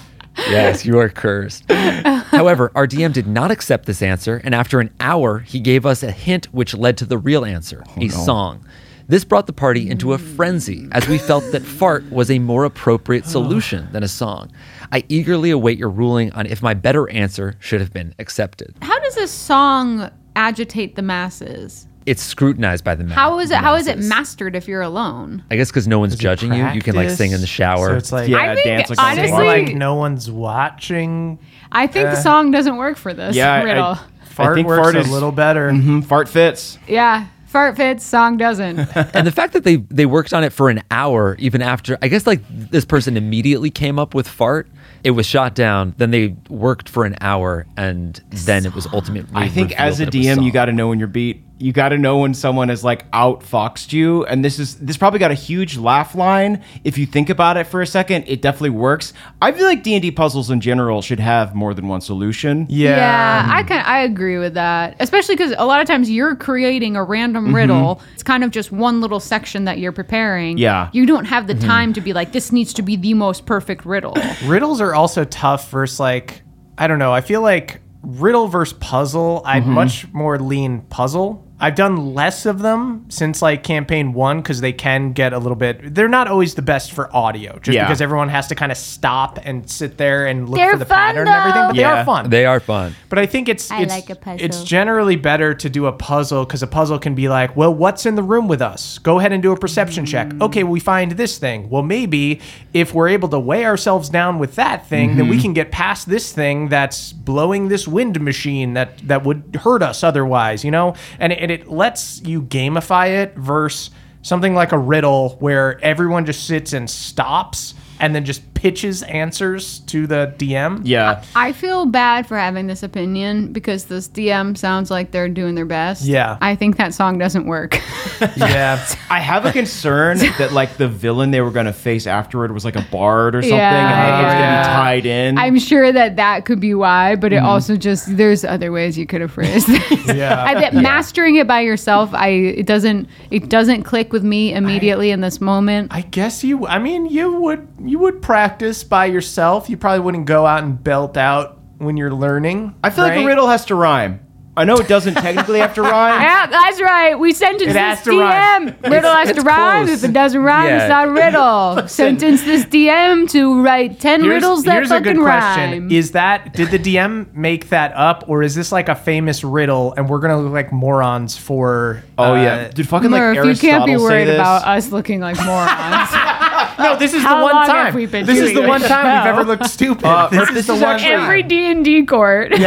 yes, you are cursed. However, our DM did not accept this answer, and after an hour, he gave us a hint which led to the real answer oh, a song. This brought the party into a frenzy as we felt that fart was a more appropriate solution than a song. I eagerly await your ruling on if my better answer should have been accepted. How does a song agitate the masses? It's scrutinized by the ma- How is it? How is it masses. mastered if you're alone? I guess because no one's judging you. You can like sing in the shower. So it's like Yeah, I think, dance like honestly, a more like no one's watching. I think the song doesn't work for this Yeah, I- riddle. Fart think works fart a little better. Mhm, fart fits. yeah, fart fits, song doesn't. and the fact that they they worked on it for an hour even after i guess like this person immediately came up with fart it was shot down then they worked for an hour and then it was ultimately I think as a that it was DM, you song. got to know when you're beat. You got to know when someone has like outfoxed you, and this is this probably got a huge laugh line. If you think about it for a second, it definitely works. I feel like D and D puzzles in general should have more than one solution. Yeah. I can I agree with that, especially because a lot of times you're creating a random mm-hmm. riddle. It's kind of just one little section that you're preparing. Yeah. you don't have the mm-hmm. time to be like, this needs to be the most perfect riddle. Riddles are also tough versus like I don't know. I feel like riddle versus puzzle. I'd mm-hmm. much more lean puzzle. I've done less of them since like campaign one because they can get a little bit. They're not always the best for audio, just Yeah. because everyone has to kind of stop and sit there and look They're for the fun, pattern and everything. But they are fun. they are fun But I think it's I it's like a puzzle. it's generally better to do a puzzle because a puzzle can be like, well, what's in the room with us? Go ahead and do a perception check. Mm. Okay, we find this thing. Well, maybe if we're able to weigh ourselves down with that thing, then we mm-hmm. can get past this thing that's blowing this wind machine that that would hurt us otherwise, you know. And it, and it lets you gamify it versus something like a riddle where everyone just sits and stops and then just pitches answers to the DM. Yeah, I feel bad for having this opinion because this DM sounds like they're doing their best. Yeah. I think that song doesn't work. Yeah. I have a concern that like the villain they were gonna face afterward was like a bard or something, Yeah, and like, it was gonna be tied in. I'm sure that that could be why, but it mm-hmm. also just there's other ways you could have phrased this. Yeah. I bet mastering it by yourself, I it doesn't it doesn't click with me immediately in this moment. I guess you. I mean, you would you would practice by yourself. You probably wouldn't go out and belt out when you're learning. I feel like a riddle has to rhyme. I know it doesn't technically have to rhyme. Yeah, that's right. We sentence It has this to rhyme. DM. Riddle has to it's rhyme. close. If it doesn't rhyme, Yeah. it's not a riddle. Sentence this DM to write ten Here's, riddles that here's a fucking good question: rhyme. Is that did the DM make that up, or is this like a famous riddle, and we're gonna look like morons for? Oh uh, yeah, dude, fucking like Murph, you Aristotle can't be say worried this. about us looking like morons. No, this is How the one long time. have we been this is doing the one this time we've show? ever looked stupid. Uh, this, this is the is one actually- time. Every D and D court.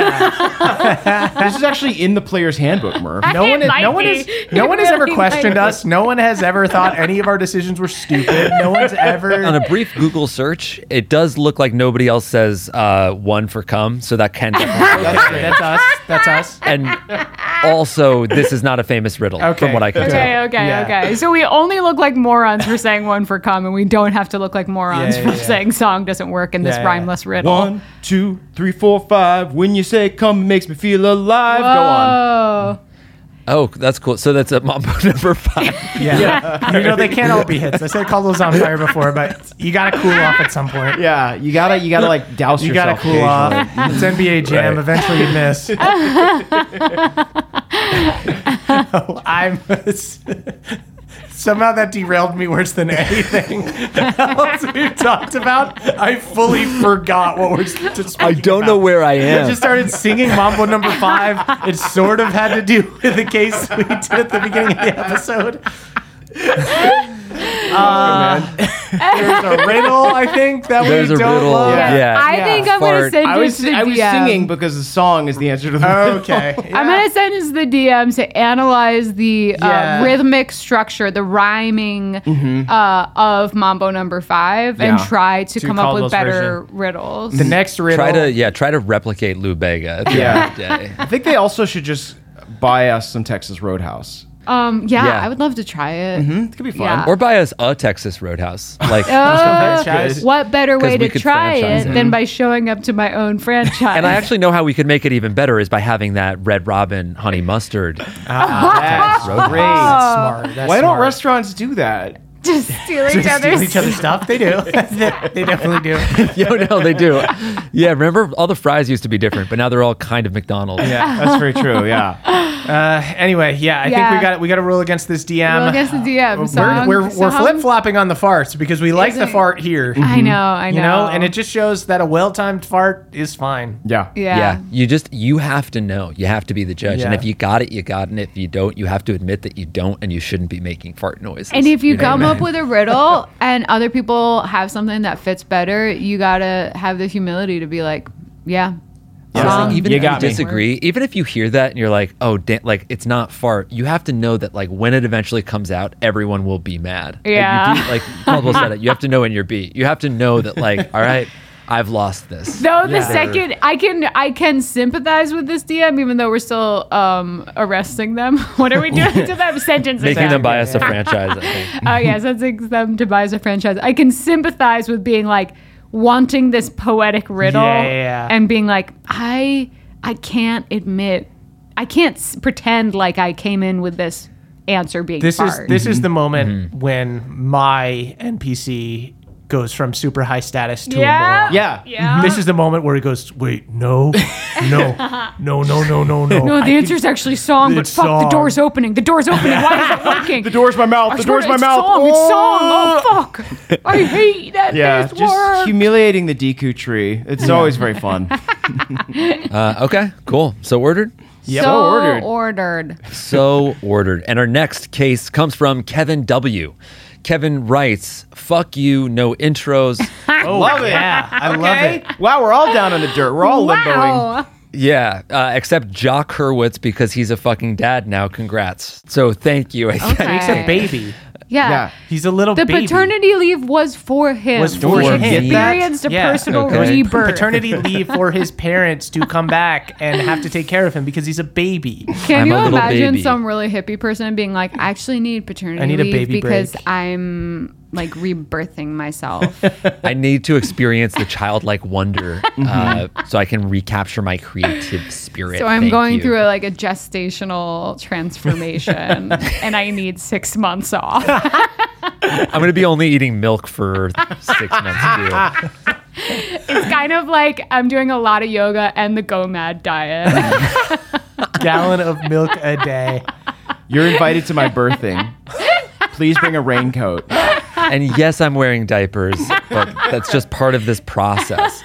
This is actually in the player's handbook, Murph. No one, It might no one be. is, no It one has ever really questioned be. us. No one has ever thought any of our decisions were stupid. No one's ever. On a brief Google search, it does look like nobody else says uh, one for come, so that can definitely. Okay, that's us. That's us. and also, this is not a famous riddle, Okay. from what I can Okay, tell. okay, Yeah. okay. So we only look like morons for saying one for come, and we don't have to look like morons Yeah, for yeah, yeah. saying song doesn't work in this Yeah, yeah. rhymeless riddle. One, two, three, four, five. When you say come, it makes me feel alive. Go on. Oh, Oh, that's cool. So that's a Mambo number five. Yeah. you know they can't all be hits. I said call those on fire before, but you gotta cool off at some point. Yeah, you gotta, you gotta like douse You yourself. You gotta cool off. It's NBA Jam. Right. Eventually you miss. Oh, I'm somehow that derailed me worse than anything else we've talked about. I fully forgot what we're just. I don't know where I am. I just started singing Mambo Number Five. It sort of had to do with the case we did at the beginning of the episode. Uh, there's a riddle, I think, that There's we a don't riddle. love. Yeah. I think I'm gonna Fart. send I it was, to the I was DM. singing because the song is the answer to the riddle. Okay. I'm gonna send it to the DM to analyze the Yeah. uh, rhythmic structure, the rhyming uh, of Mambo Number Five, and try to, To come up Caldwell's with better version. riddles. The next riddle. Try to yeah, try to replicate Lou Bega at the Yeah. end of the day. I think they also should just buy us some Texas Roadhouse. Um, yeah, Yeah. I would love to try it. It could be fun. Yeah. Or buy us a Texas Roadhouse. Like Uh, franchise. what better way we to could try franchise it it. than by showing up to my own franchise? and I actually know how we could make it even better is by having that Red Robin honey mustard. That's Roadhouse. great. That's smart. That's Why don't smart. restaurants do that? Just steal each Just steal each other's stuff? They do. they, they definitely do. Yo, no, they do. Yeah, remember all the fries used to be different, but now they're all kind of McDonald's. Yeah, that's very true. Yeah. Uh, anyway, yeah, I think we got we got to rule against this DM. Well, against the DM. We're, Song, we're, we're flip flopping on the farts because we like the Isn't- fart here. I know, I know. You know, and it just shows that a well timed fart is fine. Yeah. yeah. Yeah, you just you have to know. You have to be the judge, and if you got it, you got it. And if you don't, you have to admit that you don't, and you shouldn't be making fart noises. And if you know? come up with a riddle and other people have something that fits better, you gotta have the humility to be like, yeah. Honestly, song even You if you got me. disagree, even if you hear that and you're like, "Oh, da- like it's not fart," you have to know that like when it eventually comes out, everyone will be mad. Like, you Yeah. do- Like, Caldwell said it. You have to know when you're beat. You have to know that like, all right, I've lost this. Though the second I can I can sympathize with this DM, even though we're still um, arresting them. what are we doing to them? Sentencing Making them buy us a franchise. I think. oh yeah, sentencing them to buy us a franchise. I can sympathize with being like wanting this poetic riddle Yeah, yeah, yeah. and being like, I I can't admit, I can't s- pretend like I came in with this answer being This is fart. this is the moment when my NPC goes from super high status to a yeah, moron. Yeah. yeah. This is the moment where he goes, wait, no, no, no, no, no, no, no. no, I the can- answer's actually song, but It's fuck, the song. door's opening. The door's opening. Why is it working? The door's my mouth. I The swear door's my it's mouth. Song. It's song. Oh fuck! I hate that Yeah, just word. humiliating the Deku tree. It's always very fun. Uh, okay, cool. So ordered. Yep. So ordered. ordered. So ordered. And our next case comes from Kevin W. Kevin writes, "Fuck you, no intros." Oh, love it. Yeah, I love it. Wow, we're all down in the dirt. We're all limboing. Yeah, uh, except Jock Hurwitz because he's a fucking dad now. Congrats. So thank you. I think. Okay. He's a baby. Yeah. Yeah. He's a little The baby. paternity leave was for him. Was for he him. Get that? experienced a Yeah. personal Okay. rebirth. paternity leave for his parents to come back and have to take care of him because he's a baby. Can I'm you a imagine baby. some really hippie person being like, I actually need paternity I need a leave baby because break." I'm like rebirthing myself. I need to experience the childlike wonder uh, so I can recapture my creative spirit. so I'm Thank going you. through a, like a gestational transformation and I need six months off. I'm going to be only eating milk for six months too. It's kind of like I'm doing a lot of yoga and the GOMAD diet. Gallon of milk a day. You're invited to my birthing. Please bring a raincoat. and yes, I'm wearing diapers, but that's just part of this process.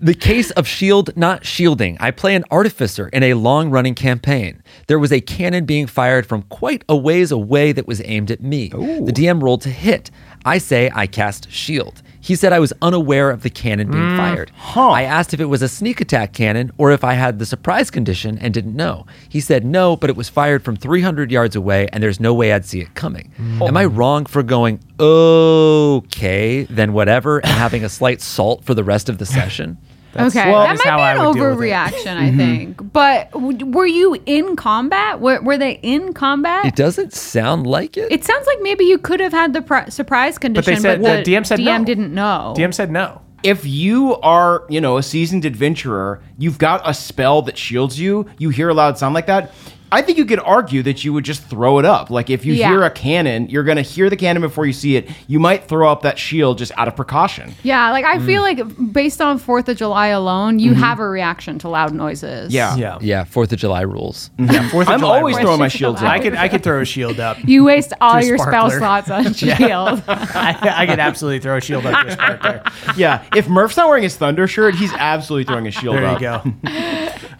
The case of shield not shielding. I play an artificer in a long running campaign. There was a cannon being fired from quite a ways away that was aimed at me. The DM rolled to hit. I say I cast shield. He said I was unaware of the cannon being mm, fired. I asked if it was a sneak attack cannon or if I had the surprise condition and didn't know. He said no, but it was fired from 300 yards away and there's no way I'd see it coming. Mm. Am I oh. wrong for going, okay, then whatever, and having a slight salt for the rest of the session? okay, well, that is how might I be an would deal with it. overreaction, I mm-hmm. think. But w- were you in combat? Were, were they in combat? It doesn't sound like it. It sounds like maybe you could have had the pri- surprise condition, but, they said- the the DM said no. DM didn't know. DM said no. if you are, you know, a seasoned adventurer, you've got a spell that shields you, you hear a loud sound like that. I think you could argue that you would just throw it up. Like if you Yeah. hear a cannon, you're going to hear the cannon before you see it. You might throw up that shield just out of precaution. yeah, like I Mm. feel like based on Fourth of July alone, you have a reaction to loud noises. Yeah. Yeah. yeah, Fourth of July rules. Yeah. Fourth of I'm July always rules. throwing my shields allowed. I could I could throw a shield up. You waste all To your spell slots on shield. I, I could absolutely throw a shield up a sparkler. yeah. If Murph's not wearing his thunder shirt, he's absolutely throwing a shield There up. you go.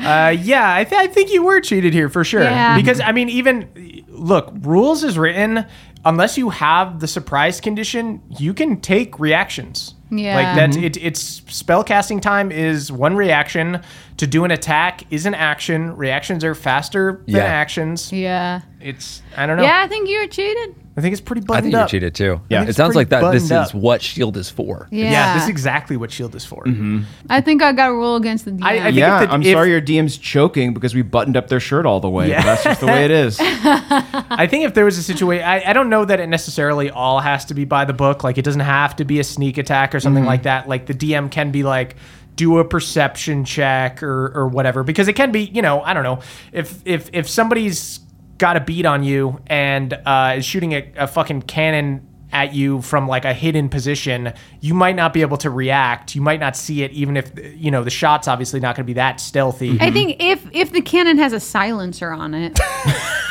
uh, yeah, I, th- I think you were cheated here for sure. Yeah. Because I mean, even look, rules is written. Unless you have the surprise condition, you can take reactions. Yeah. like that's mm-hmm. it. It's spell casting time is one reaction. To do an attack is an action. Reactions are faster than Yeah. actions. yeah. It's I don't know. Yeah, I think you were cheated. I think it's pretty buttoned I think you up. cheated too. Yeah. it It's sounds like pretty that. This is up. what shield is for. Yeah. Yeah, this is exactly what shield is for. Mm-hmm. I think I got a rule against the DM. I- I think Yeah, if the- I'm if- sorry your DM's choking because we buttoned up their shirt all the way. Yeah. That's just the way it is. I think if there was a situation, I, I don't know that it necessarily all has to be by the book. Like it doesn't have to be a sneak attack or something mm-hmm. like that. Like the DM can be like, do a perception check or or whatever because it can be, you know, I don't know if if if somebody's got a beat on you and uh, is shooting a, a fucking cannon at you from like a hidden position, you might not be able to react. You might not see it, even if you know the shot's obviously not going to be that stealthy. I think if if the cannon has a silencer on it,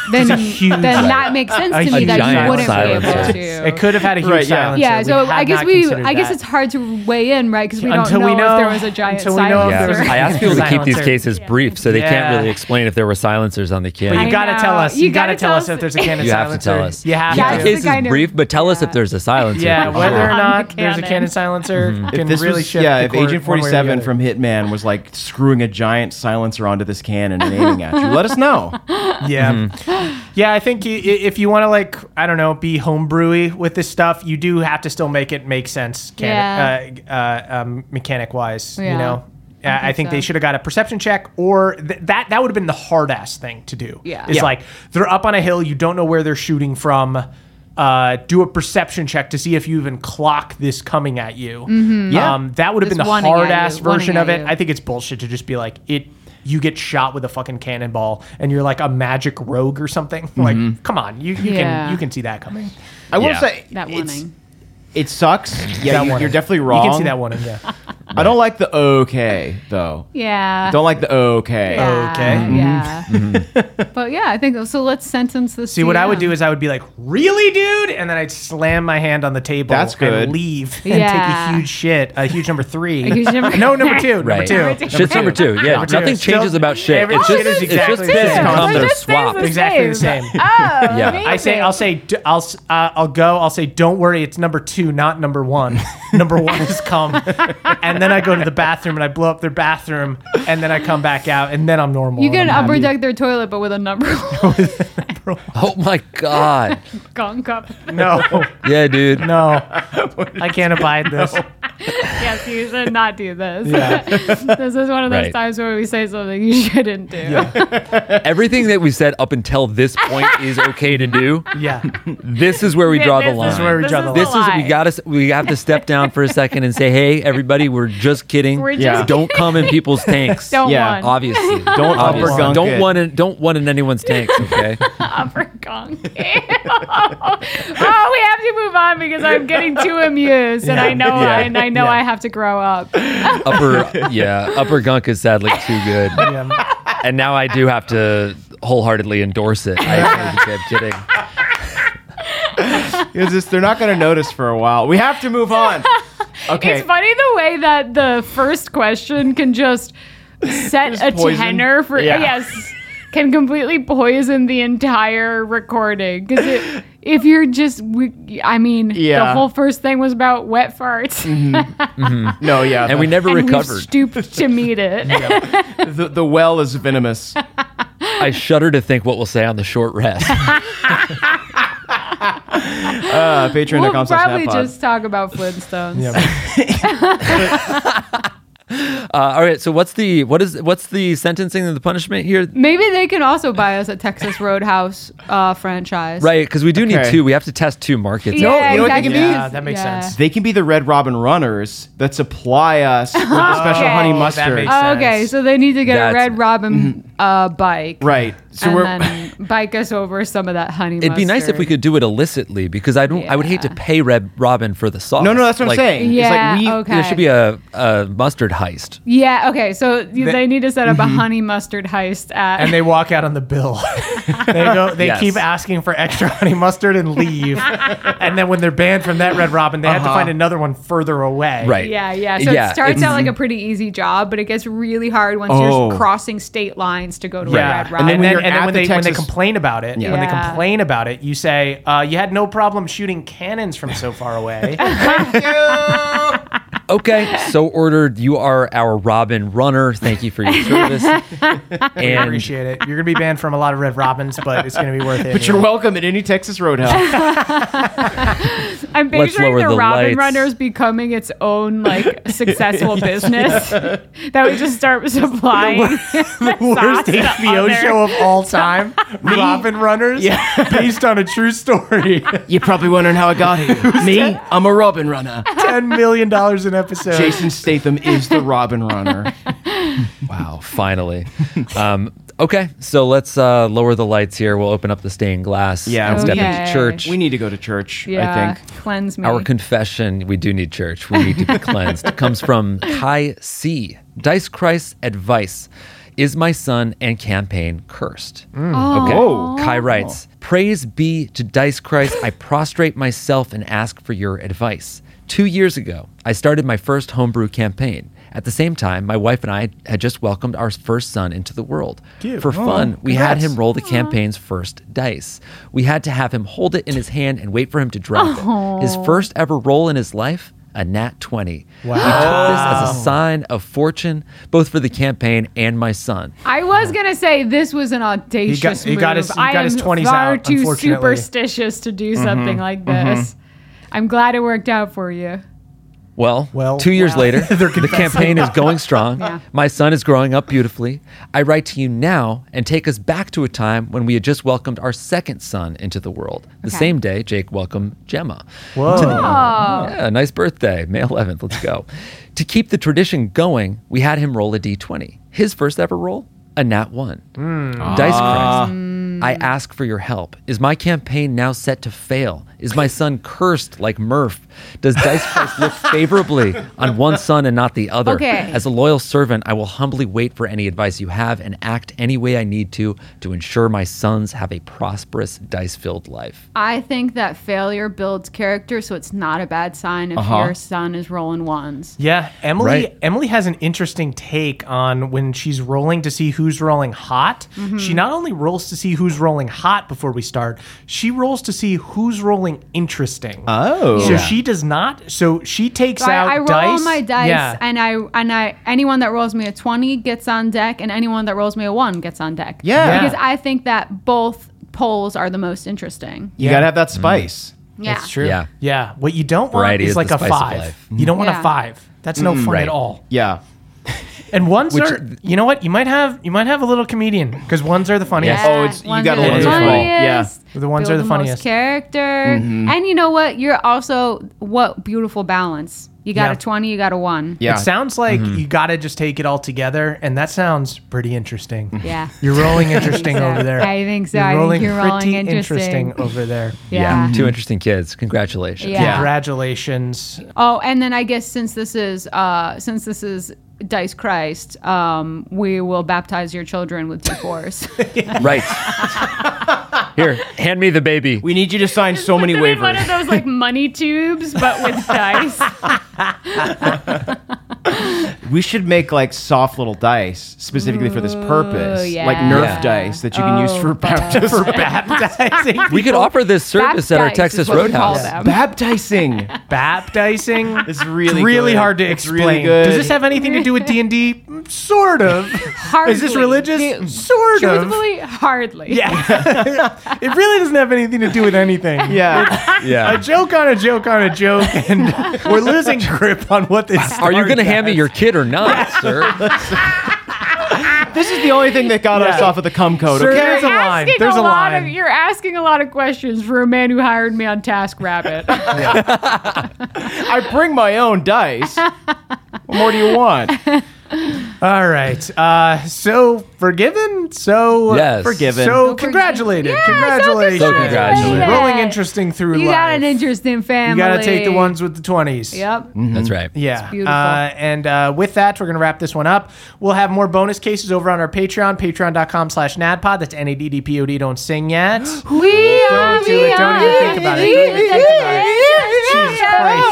then then that makes sense to me that you wouldn't silencer. be able to. It could have had a huge Right, yeah. silencer. yeah, so have I guess we I guess that. it's hard to weigh in, right? Because we don't we know, know- if there was a giant until we know if silencer. there I asked people to keep these Silencer. cases brief, so they Yeah. can't really explain if there were silencers on the cannon. But you I gotta tell us. You You, gotta, gotta tell tell us us- if there's a cannon you have to tell us. You have Yeah, the to. it's case the kind is brief, but tell us yeah. If there's a silencer. Yeah, whether sure. or not the there's a cannon. cannon silencer If can this really was, shift. yeah, the if court Agent one way or the 47 other. from Hitman was like screwing a giant silencer onto this cannon and aiming at you, let us know. Yeah, Mm-hmm. yeah. I think i- i- if you want to like, I don't know, be homebrewy with this stuff, you do have to still make it make sense, can uh, uh, um, mechanic wise. You Yeah. know, I I, I think think they so. should have got a perception check, or th- that that would have been the hard ass thing to do. Yeah. it's Yeah. like they're up on a hill, you don't know where they're shooting from. Uh, do a perception check to see if you even clock this coming at you. Yeah. um, that would have Just been the hard ass version of it. you. I think it's bullshit to just be like it. You get shot with a fucking cannonball, and you're like a magic rogue or something. Like, come on, you, you Yeah. can you can see that coming. I will Yeah. say that warning. It sucks. Yeah, you, you're definitely wrong. You can see that one. Yeah. I don't like the okay though. Yeah. Don't like the okay. yeah, Okay. Yeah. but yeah, I think so. Let's sentence this. See, what I would do is I would be like, "Really, dude?" And then I'd slam my hand on the table That's good. and leave and Yeah. take a huge shit, a huge number three. A huge number- no, number two, Right. number two. Shit's number two. Yeah, Number two. nothing Still- changes about shit. every It's shit just, is it's exactly just the piss same. and cum. It They're stays Exactly the same. same. Oh, Yeah. amazing. I say, I'll say, d- I'll, s- uh, I'll go. I'll say, don't worry, it's number two, not number one. number one has come, and then I go to the bathroom and I blow up their bathroom, and then I come back out, and then I'm normal. You and can I'm upper deck their toilet, but with a number one Oh my god. gunk up. No, Yeah, dude. no, I can't abide this. Yes, you should not do this. Yeah. this is one of those Right. times where we say something you shouldn't do. Everything that we said up until this point is okay to do. Yeah, This is where we draw the line. This is where we draw is the This is lie. We gotta we have to step down for a second and say, hey, everybody, we're just kidding. We're Yeah. just Don't come in people's tanks. don't Yeah. want Obviously, Don't Obviously. upper gunk Don't it. one in, don't one in anyone's tanks. Okay. upper gunk. oh, we have to move on because I'm getting too amused, and I know Yeah. and I know Yeah. I have to grow up. upper yeah upper gunk is sadly too good yeah. and now i do have to wholeheartedly endorse it i, i'm kidding It's just they're not going to notice for a while. We have to move on. Okay. It's funny the way that the first question can just set Just a poison. tenor for Yeah. yes, can completely poison the entire recording because it. If you're just, we, I mean, the whole first thing was about wet farts, mm-hmm. Mm-hmm. No, yeah. and we never and we've recovered. stooped to meet it. the, the well is venomous. I shudder to think what we'll say on the short rest. Uh, Patreon.com we'll probably just talk about Flintstones. Uh, all right. So what's the what is what's the sentencing and the punishment here? Maybe they can also buy us a Texas Roadhouse uh, franchise. Right, because we do need Okay. two. We have to test two markets. Yeah, you know what they can exactly. be? Yeah, that makes sense. They can be the Red Robin runners that supply us with the special Okay. honey Oh, that mustard. makes Oh, okay, sense. so they need to get That's- a Red Robin uh, bike. right. So and we're then bike us over some of that honey mustard. It'd be nice if we could do it illicitly because I don't. I would hate to Yeah. pay Red Robin for the sauce. No, no, that's what Like, I'm saying. Yeah, it's like we okay. There should be a, a mustard heist. Yeah, okay, so you they need to set up a honey mustard heist at. and they walk out on the bill. they go. They Yes. keep asking for extra honey mustard and leave. and then when they're banned from that Red Robin, they have to Uh-huh. find another one further away. Right. yeah, yeah. So Yeah, it starts out like a pretty easy job, but it gets really hard once Oh. you're crossing state lines to go to Yeah, a Red and Robin. then, when and you're then at when the they when they Texas- complain about it, when they Yeah. complain about it, you say uh, you had no problem shooting cannons from so far away. Okay, so ordered. You are our Robin runner. Thank you for your service. I and appreciate it. You're gonna be banned from a lot of Red Robins, but it's gonna be worth it. But you're welcome at any Texas Roadhouse. I'm Let's picturing the, the Robin lights. Runners becoming its own like successful business that would just start supplying the worst HBO show of all time, Robin Runners, based on a true story. You're probably wondering how I got here. Me, I'm a Robin runner. Ten million dollars an episode. Jason Statham is the Robin runner. wow, finally. Um, okay, so let's uh, lower the lights here. We'll open up the stained glass. Yeah, and step Okay. into church. We need to go to church, Yeah, I think. cleanse me. Our confession, we do need church. We need to be cleansed. It comes from Kai C. Dice Christ's advice Is my son and campaign cursed? Oh. Okay. Whoa. Kai writes Praise be to Dice Christ. I prostrate myself and ask for your advice. Two years ago, I started my first homebrew campaign. At the same time, my wife and I had just welcomed our first son into the world. Cute. For oh, fun, we had him roll the campaign's first dice. We had to have him hold it in his hand and wait for him to drop it. His first ever roll in his life, a nat 20. Wow. We took this as a sign of fortune, both for the campaign and my son. I was gonna say this was an audacious he move. got his- he I got am his 20s far out, too superstitious to do mm-hmm, something like mm-hmm. this. I'm glad it worked out for you. Well, Well, two years wow. later, the campaign is going strong. Yeah. My son is growing up beautifully. I write to you now and take us back to a time when we had just welcomed our second son into the world. The Okay. same day, Jake welcomed Gemma. Whoa. Oh. Yeah, nice birthday, May 11th. Let's go. to keep the tradition going, we had him roll a d20. His first ever roll, a nat 1. Dice Christ, I ask for your help. Is my campaign now set to fail? Is my son cursed like Murph? Does Dice Christ look favorably on one son and not the other? Okay. As a loyal servant, I will humbly wait for any advice you have and act any way I need to to ensure my sons have a prosperous, dice filled life. I think that failure builds character, so it's not a bad sign if Uh-huh. your son is rolling ones. Yeah, Emily. Right. Emily has an interesting take on when she's rolling to see who's rolling hot. Mm-hmm. She not only rolls to see who's rolling hot before we start, she rolls to see who's rolling interesting. Oh. so she does not. So she takes So out I, I roll dice. my dice, Yeah. and I and I anyone that rolls me a twenty gets on deck, and anyone that rolls me a one gets on deck. Yeah. because I think that both polls are the most interesting. You gotta have that spice. Yeah, That's true. Yeah. Yeah. What you don't want Variety is is like a five. life. You don't want Yeah. a five. That's no fun Right. at all. Yeah. And ones Which- are. You know what? You might have. You might have a little comedian because ones are the funniest. Yeah. Oh, it's- you ones gotta are love the those roll. funniest, Yeah. The ones build are the most funniest. character, Mm-hmm. and you know what? You're also what beautiful balance. You got Yeah. a twenty, you got a one. Yeah. It sounds like Mm-hmm. you got to just take it all together, and that sounds pretty interesting. Yeah. You're rolling interesting so. over there. I think so. You're I think rolling you're rolling pretty interesting. over there. Yeah. Two interesting kids. Congratulations. Yeah. Congratulations. Oh, and then I guess since this is uh since this is Dice Christ, um, we will baptize your children with D4s. Right. Here, hand me the baby. We need you to sign so Put many them in one of those like money tubes, but with dice. We should make like soft little dice specifically for this purpose, yeah. like Nerf Yeah. dice that you can use for oh, baptism. for baptizing. We could offer this service at our Baptize is Texas what we call Roadhouse. them. Baptizing. baptizing. It's really really good. hard to It's explain. really good. Does this have anything to do with D and D? Sort of. Is this Hardly. religious? Sort of. Truthfully, hardly. Yeah. it really doesn't have anything to do with anything. Yeah. A Yeah. joke on a joke on a joke, and we're losing grip on what this. Are you going to started hand me your kid or not, sir? this is the only thing that got us off of the cum code, Sir, okay? there's a line. Asking There's a lot line. Of, you're asking a lot of questions for a man who hired me on TaskRabbit. I bring my own dice. What more do you want? All right. Uh, so forgiven. So Yes. Forgiven. So So congratulated. Yeah, so congratulations. So congratulated. Rolling interesting through You life. got an interesting family. You got to take the ones with the twenties. Yep. That's right. Yeah. beautiful. Uh, and uh, with that, we're going to wrap this one up. We'll have more bonus cases over on our Patreon, patreon.com slash nadpod. That's N-A-D-D-P-O-D. Don't sing yet. We Don't do it. Don't even think about it. Don't even think about it. Jesus Christ.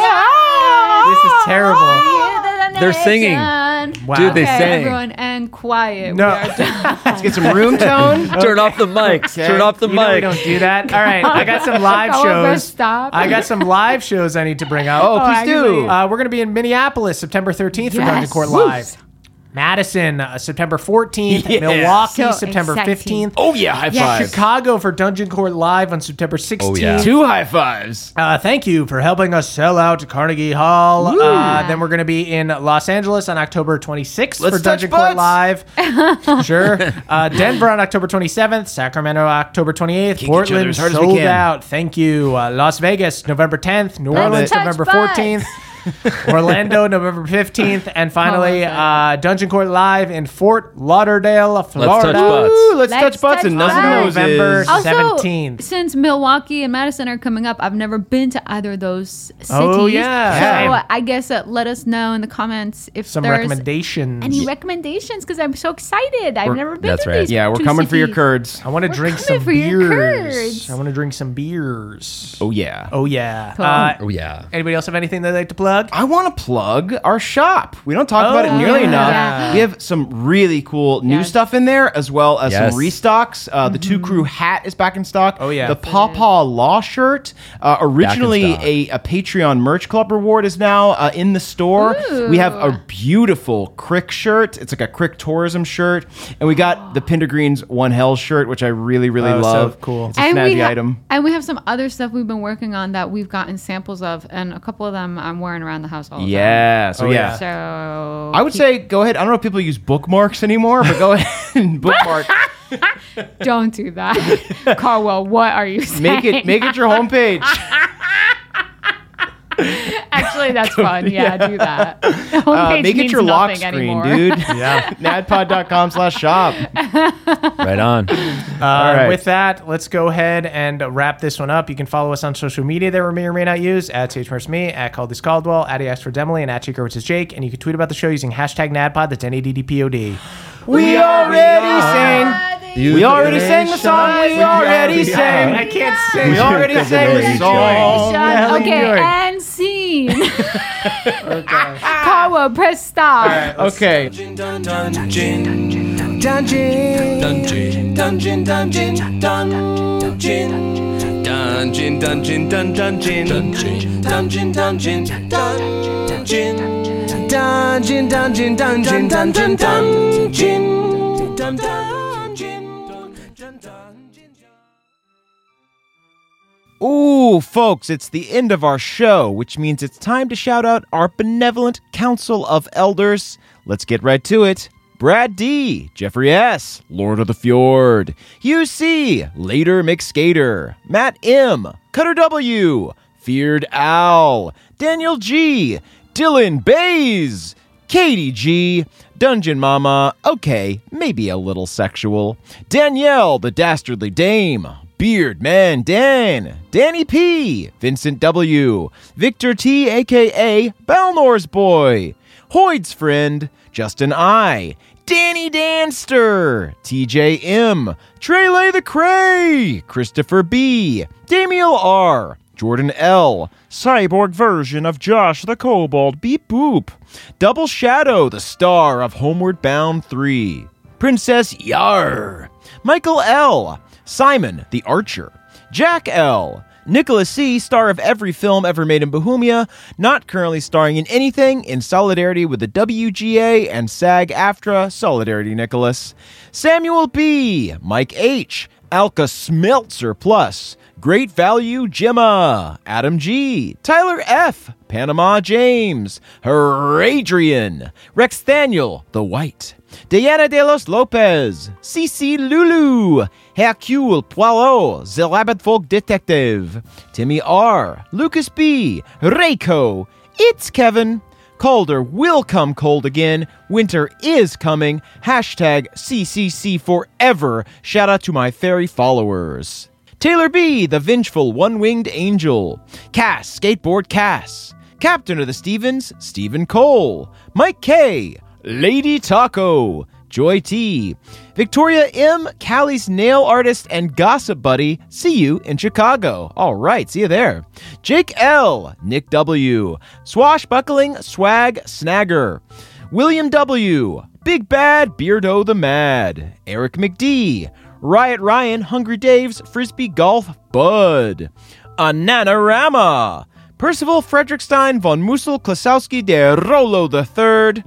This is terrible. They're singing. Wow. Dude, they Okay, sang. everyone, and quiet. No. We are done. Let's get some room tone. Turn off the mics. Okay. Turn off the You know we don't do that. All right, I got some live Oh, we're shows. stop. I got some live shows I need to bring up. Oh, please do. Uh, we're going to be in Minneapolis September 13th for Dungeon Yes. Court Live. Madison, uh, September 14th. Yeah. Milwaukee, So September exciting. 15th. oh yeah, high five. Chicago for Dungeon Court Live on September 16th. Oh, yeah. Two high fives. Uh, thank you for helping us sell out Carnegie Hall. Uh, then we're going to be in Los Angeles on October 26th Let's for touch Dungeon Court. Live. sure. Uh, Denver on October 27th. Sacramento October 28th. each other Portland as hard as we sold out. Thank you. Uh, Las Vegas November 10th. New Orleans November butts. 14th. Orlando November 15th. And finally, Oh, uh, Dungeon Court Live in Fort Lauderdale, Florida. touch butts. Ooh, let's, Let's touch butts touch and nothing butts. November noses. Also, 17th. since Milwaukee and Madison are coming up, I've never been to either of those cities. Oh, yeah. So Yeah. I guess uh, let us know in the comments if Some there's recommendations. any recommendations because I'm so excited. I've We're- never been that's to right. these. Yeah, we're two coming for your cities. curds. I want to drink coming some for your beers. curds. I want to drink some beers. Oh yeah. Oh yeah. Cool. Uh, Oh, yeah. anybody else have anything they'd like to plug? I want to plug our shop. We don't talk about it Oh, nearly yeah. enough. Yeah. We have some really cool new Yes. stuff in there, as well as Yes. some restocks. Uh, The Two Crew hat is back in stock. Oh, yeah. The Pawpaw Law shirt, uh, originally a, a Patreon merch club reward, is now uh, in the store. We have a beautiful Crick shirt. It's like a Crick tourism shirt, and we got the Pindergreens One Hell shirt, which I really really Oh, so love. cool. It's a And snazzy ha- item. and we have some other stuff we've been working on that we've gotten samples of, and a couple of them I'm wearing around the house all the Yeah. So Oh, yeah. yeah. time. So I would say go ahead. I don't know if people use bookmarks anymore, but go ahead and bookmark. don't do that, Caldwell. What are you saying? make it make it your homepage. Actually, that's fun. Yeah, do that. Uh, Homepage make it your lock screen, anymore. dude. Yeah. Nadpod.com slash shop. Right on. Uh, right. With that, let's go ahead and wrap this one up. You can follow us on social media that we may or may not use at CHMRS Me, at Caldis Caldwell, at EX for Demily, and at Chico, which is Jake. And you can tweet about the show using hashtag NADPOD. That's N A D D P O D. We already sang. We already sang the song. We already sang. I can't sing. We already sang the song. hell are okay, and and scene. Caldwell, press stop. Okay. Dungeon, dungeon, dungeon, dungeon, dungeon, dungeon, dungeon, dungeon, dungeon, dungeon, dungeon, dungeon, dungeon, dungeon, dungeon, dungeon, dungeon, dungeon, dungeon, dungeon, Ooh, folks, it's the end of our show, which means it's time to shout out our benevolent council of elders. Let's get right to it. Brad D, Jeffrey S, Lord of the Fjord, Hugh C, Later McSkater, Matt M, Cutter W, Feared Owl, Daniel G, Dylan Bays, Katie G, Dungeon Mama, okay, maybe a little sexual, Danielle, the Dastardly Dame, Beard Man Dan, Danny P, Vincent W, Victor T, aka Balnor's Boy, Hoyd's friend, Justin I, Danny Danster, TJ M, Trey the Cray, Christopher B, Damiel R, Jordan L, cyborg version of Josh the Kobold, Beep Boop, Double Shadow, the star of Homeward Bound 3, Princess Yar, Michael L, Simon the Archer, Jack L, Nicholas C., star of every film ever made in Bohemia, not currently starring in anything, in solidarity with the WGA and SAG AFTRA. Solidarity, Nicholas. Samuel B., Mike H., Alka Smeltzer Plus, Great Value Gemma, Adam G., Tyler F., Panama James, Adrian, Rex Daniel, The White, Diana de los Lopez, CC Lulu, Hercule Poirot, The Rabbit Folk Detective, Timmy R, Lucas B, Reiko, It's Kevin, Calder will come cold again. Winter is coming. Hashtag CCC forever. Shout out to my fairy followers. Taylor B, the vengeful one winged angel. Cass, skateboard Cass. Captain of the Stevens, Stephen Cole. Mike K, Lady Taco. Joy T. Victoria M, Callie's nail artist and gossip buddy. See you in Chicago. All right, see you there. Jake L, Nick W, Swashbuckling Swag Snagger. William W, Big Bad Beardo the Mad. Eric McD, Riot Ryan, Hungry Dave's Frisbee Golf Bud. Ananarama. Percival Frederickstein von Mussel Klasowski de Rolo III.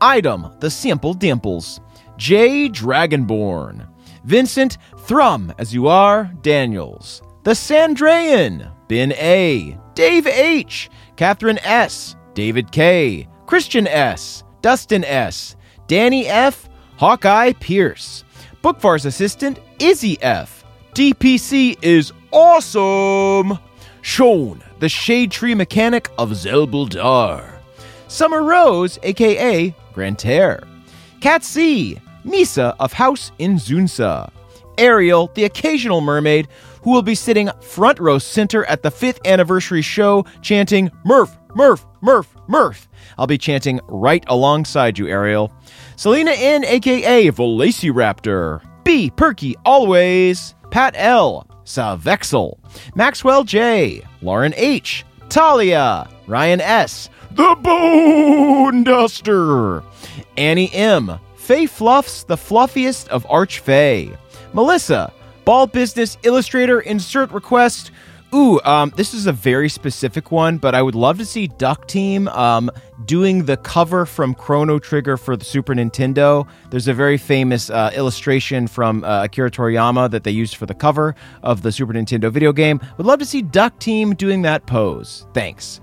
Item, the Simple Dimples. J. Dragonborn. Vincent Thrum, as you are, Daniels. The Sandrayan. Ben A. Dave H. Catherine S. David K. Christian S. Dustin S. Danny F. Hawkeye Pierce. Bookfar's assistant, Izzy F. DPC is awesome! Sean, the shade tree mechanic of Zelbuldar. Summer Rose, aka Grantaire. Cat C, Misa of House in Zunsa. Ariel, the occasional mermaid, who will be sitting front row center at the fifth anniversary show chanting Murph, Murph, Murph, Murph. I'll be chanting right alongside you, Ariel. Selena N, aka Velociraptor. B, Perky, always. Pat L, Savexel. Maxwell J, Lauren H, Talia, Ryan S, The Bone Duster. Annie M, Faye Fluffs, the fluffiest of Archfey. Melissa, Ball Business Illustrator, insert request. Ooh, um, this is a very specific one, but I would love to see Duck Team um, doing the cover from Chrono Trigger for the Super Nintendo. There's a very famous uh, illustration from uh, Akira Toriyama that they used for the cover of the Super Nintendo video game. Would love to see Duck Team doing that pose. Thanks.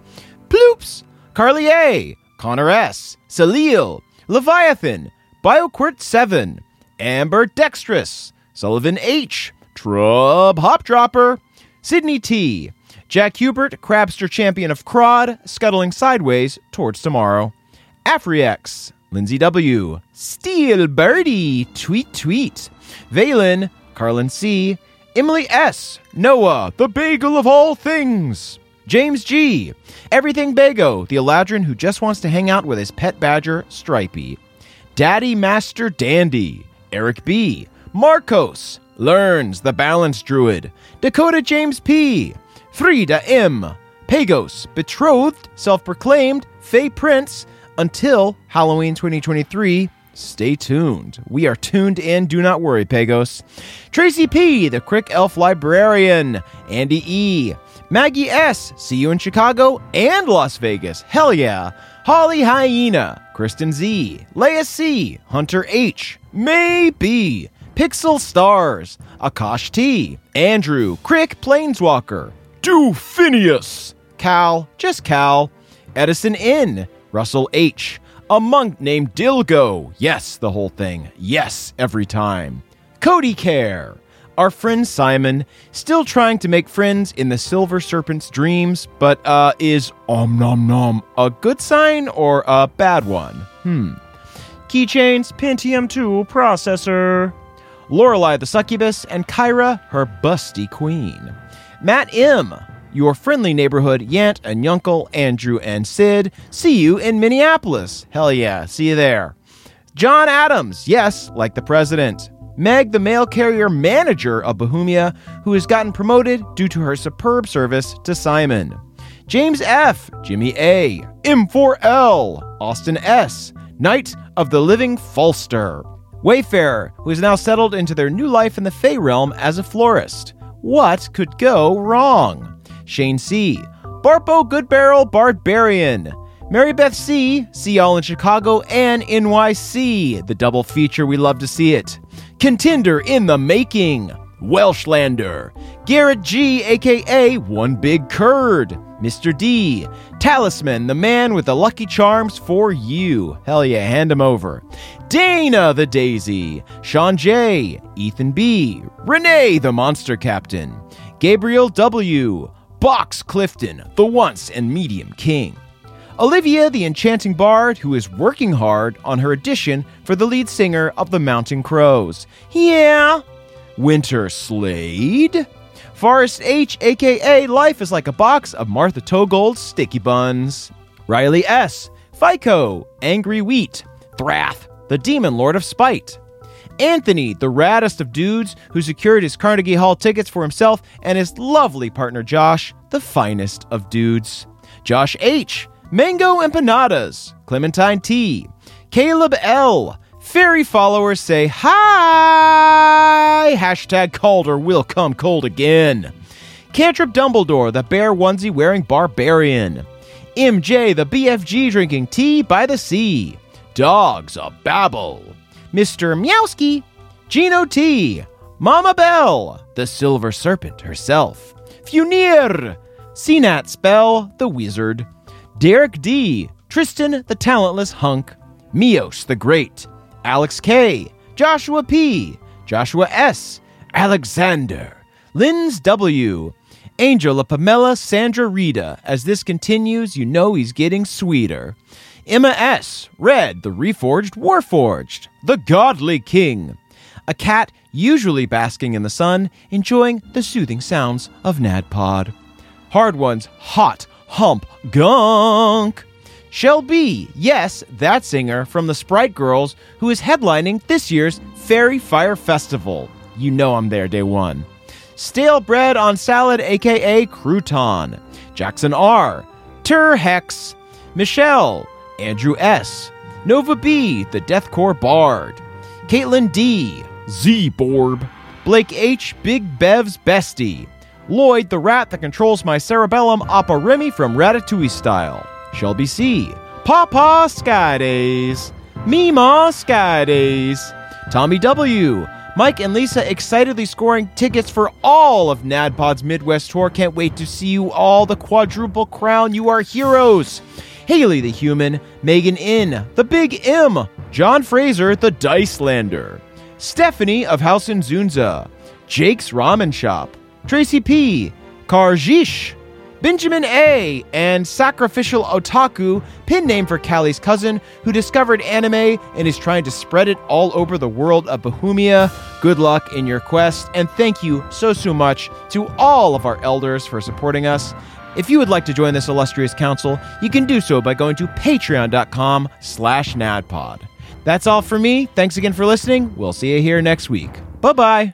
Ploops, Carly A, Connor S, Salil, Leviathan, BioQuirt 7, Amber Dextrous, Sullivan H, Trub Hopdropper, Sydney T, Jack Hubert, Crabster Champion of Crod, scuttling sideways towards tomorrow, Afriex, Lindsay W, Steel Birdie, Tweet Tweet, Valen, Carlin C, Emily S, Noah, the bagel of all things, James G, Everything Bago, the Eladrin who just wants to hang out with his pet badger, Stripey, Daddy Master Dandy, Eric B, Marcos, Learns, the Balance Druid, Dakota James P, Frida M, Pagos, Betrothed, Self Proclaimed, Faye Prince, until Halloween 2023. Stay tuned. We are tuned in. Do not worry, Pagos. Tracy P, the Crick Elf Librarian. Andy E, Maggie S, see you in Chicago and Las Vegas. Hell yeah. Holly Hyena, Kristen Z, Leia C, Hunter H, May B, Pixel Stars, Akash T, Andrew, Crick Planeswalker, Dufinius, Cal, just Cal, Edison N, Russell H, a monk named Dilgo. Yes, the whole thing. Yes, every time. Cody Care, our friend Simon, still trying to make friends in the Silver Serpent's dreams, but uh, is om nom nom a good sign or a bad one? Hmm. Keychains, Pentium 2 processor. Lorelei the succubus, and Kyra, her busty queen. Matt M, your friendly neighborhood Yant and Yunkel, Andrew and Sid. See you in Minneapolis. Hell yeah, see you there. John Adams, yes, like the president. Meg, the mail carrier manager of Bohemia, who has gotten promoted due to her superb service to Simon. James F., Jimmy A., M4L, Austin S., Knight of the Living Falster. Wayfarer, who has now settled into their new life in the Fey realm as a florist. What could go wrong? Shane C., Barpo Goodbarrel Barbarian, Mary Beth C., See All in Chicago, and NYC, the double feature we love to see it. Contender in the making, Welshlander, Garrett G., aka One Big Curd, Mr. D, Talisman, the man with the lucky charms for you. Hell yeah, hand him over. Dana the Daisy, Sean J, Ethan B, Renee the Monster Captain, Gabriel W, Box Clifton, the once and medium king. Olivia, the enchanting bard, who is working hard on her audition for the lead singer of the Mountain Crows. Yeah. Winter Slade. Forrest H, aka Life is like a box of Martha Togold's sticky buns. Riley S, FICO, Angry Wheat. Thrath, the Demon Lord of Spite. Anthony, the raddest of dudes, who secured his Carnegie Hall tickets for himself and his lovely partner Josh, the finest of dudes. Josh H, Mango Empanadas, Clementine T, Caleb L, Fairy followers say hi! Hashtag Calder will come cold again. Cantrip Dumbledore, the bear onesie wearing barbarian. MJ, the BFG drinking tea by the sea. Dogs a babble. Mr. Meowski, Gino T, Mama Bell, the silver serpent herself. Funir, Cnat Spell, the wizard. Derek D, Tristan, the talentless hunk. Mios, the great. Alex K, Joshua P, Joshua S, Alexander, Linz W, Angel of Pamela Sandra Rita. As this continues, you know he's getting sweeter. Emma S, Red, the Reforged Warforged, the Godly King. A cat usually basking in the sun, enjoying the soothing sounds of NADPOD. Hard ones, hot, hump, gunk. Shell B, yes, that singer from the Sprite Girls who is headlining this year's Fairy Fire Festival. You know I'm there day one. Stale bread on salad, aka crouton. Jackson R, Tur Hex, Michelle, Andrew S, Nova B, the Deathcore Bard, Caitlin D, Z Borb, Blake H, Big Bev's Bestie, Lloyd, the rat that controls my cerebellum, Appa Remy from Ratatouille style. Shelby C. Papa Skydays. Mima Skydays. Tommy W. Mike and Lisa excitedly scoring tickets for all of NADPOD's Midwest tour. Can't wait to see you all. The quadruple crown. You are heroes. Haley the Human, Megan In, The Big M, John Fraser, The Dicelander, Stephanie of House in Zunza, Jake's Ramen Shop, Tracy P, Karjish, Benjamin A, and Sacrificial Otaku, pin name for Callie's cousin, who discovered anime and is trying to spread it all over the world of Bohemia. Good luck in your quest, and thank you so, so much to all of our elders for supporting us. If you would like to join this illustrious council, you can do so by going to patreon.com slash nadpod. That's all for me. Thanks again for listening. We'll see you here next week. Bye-bye.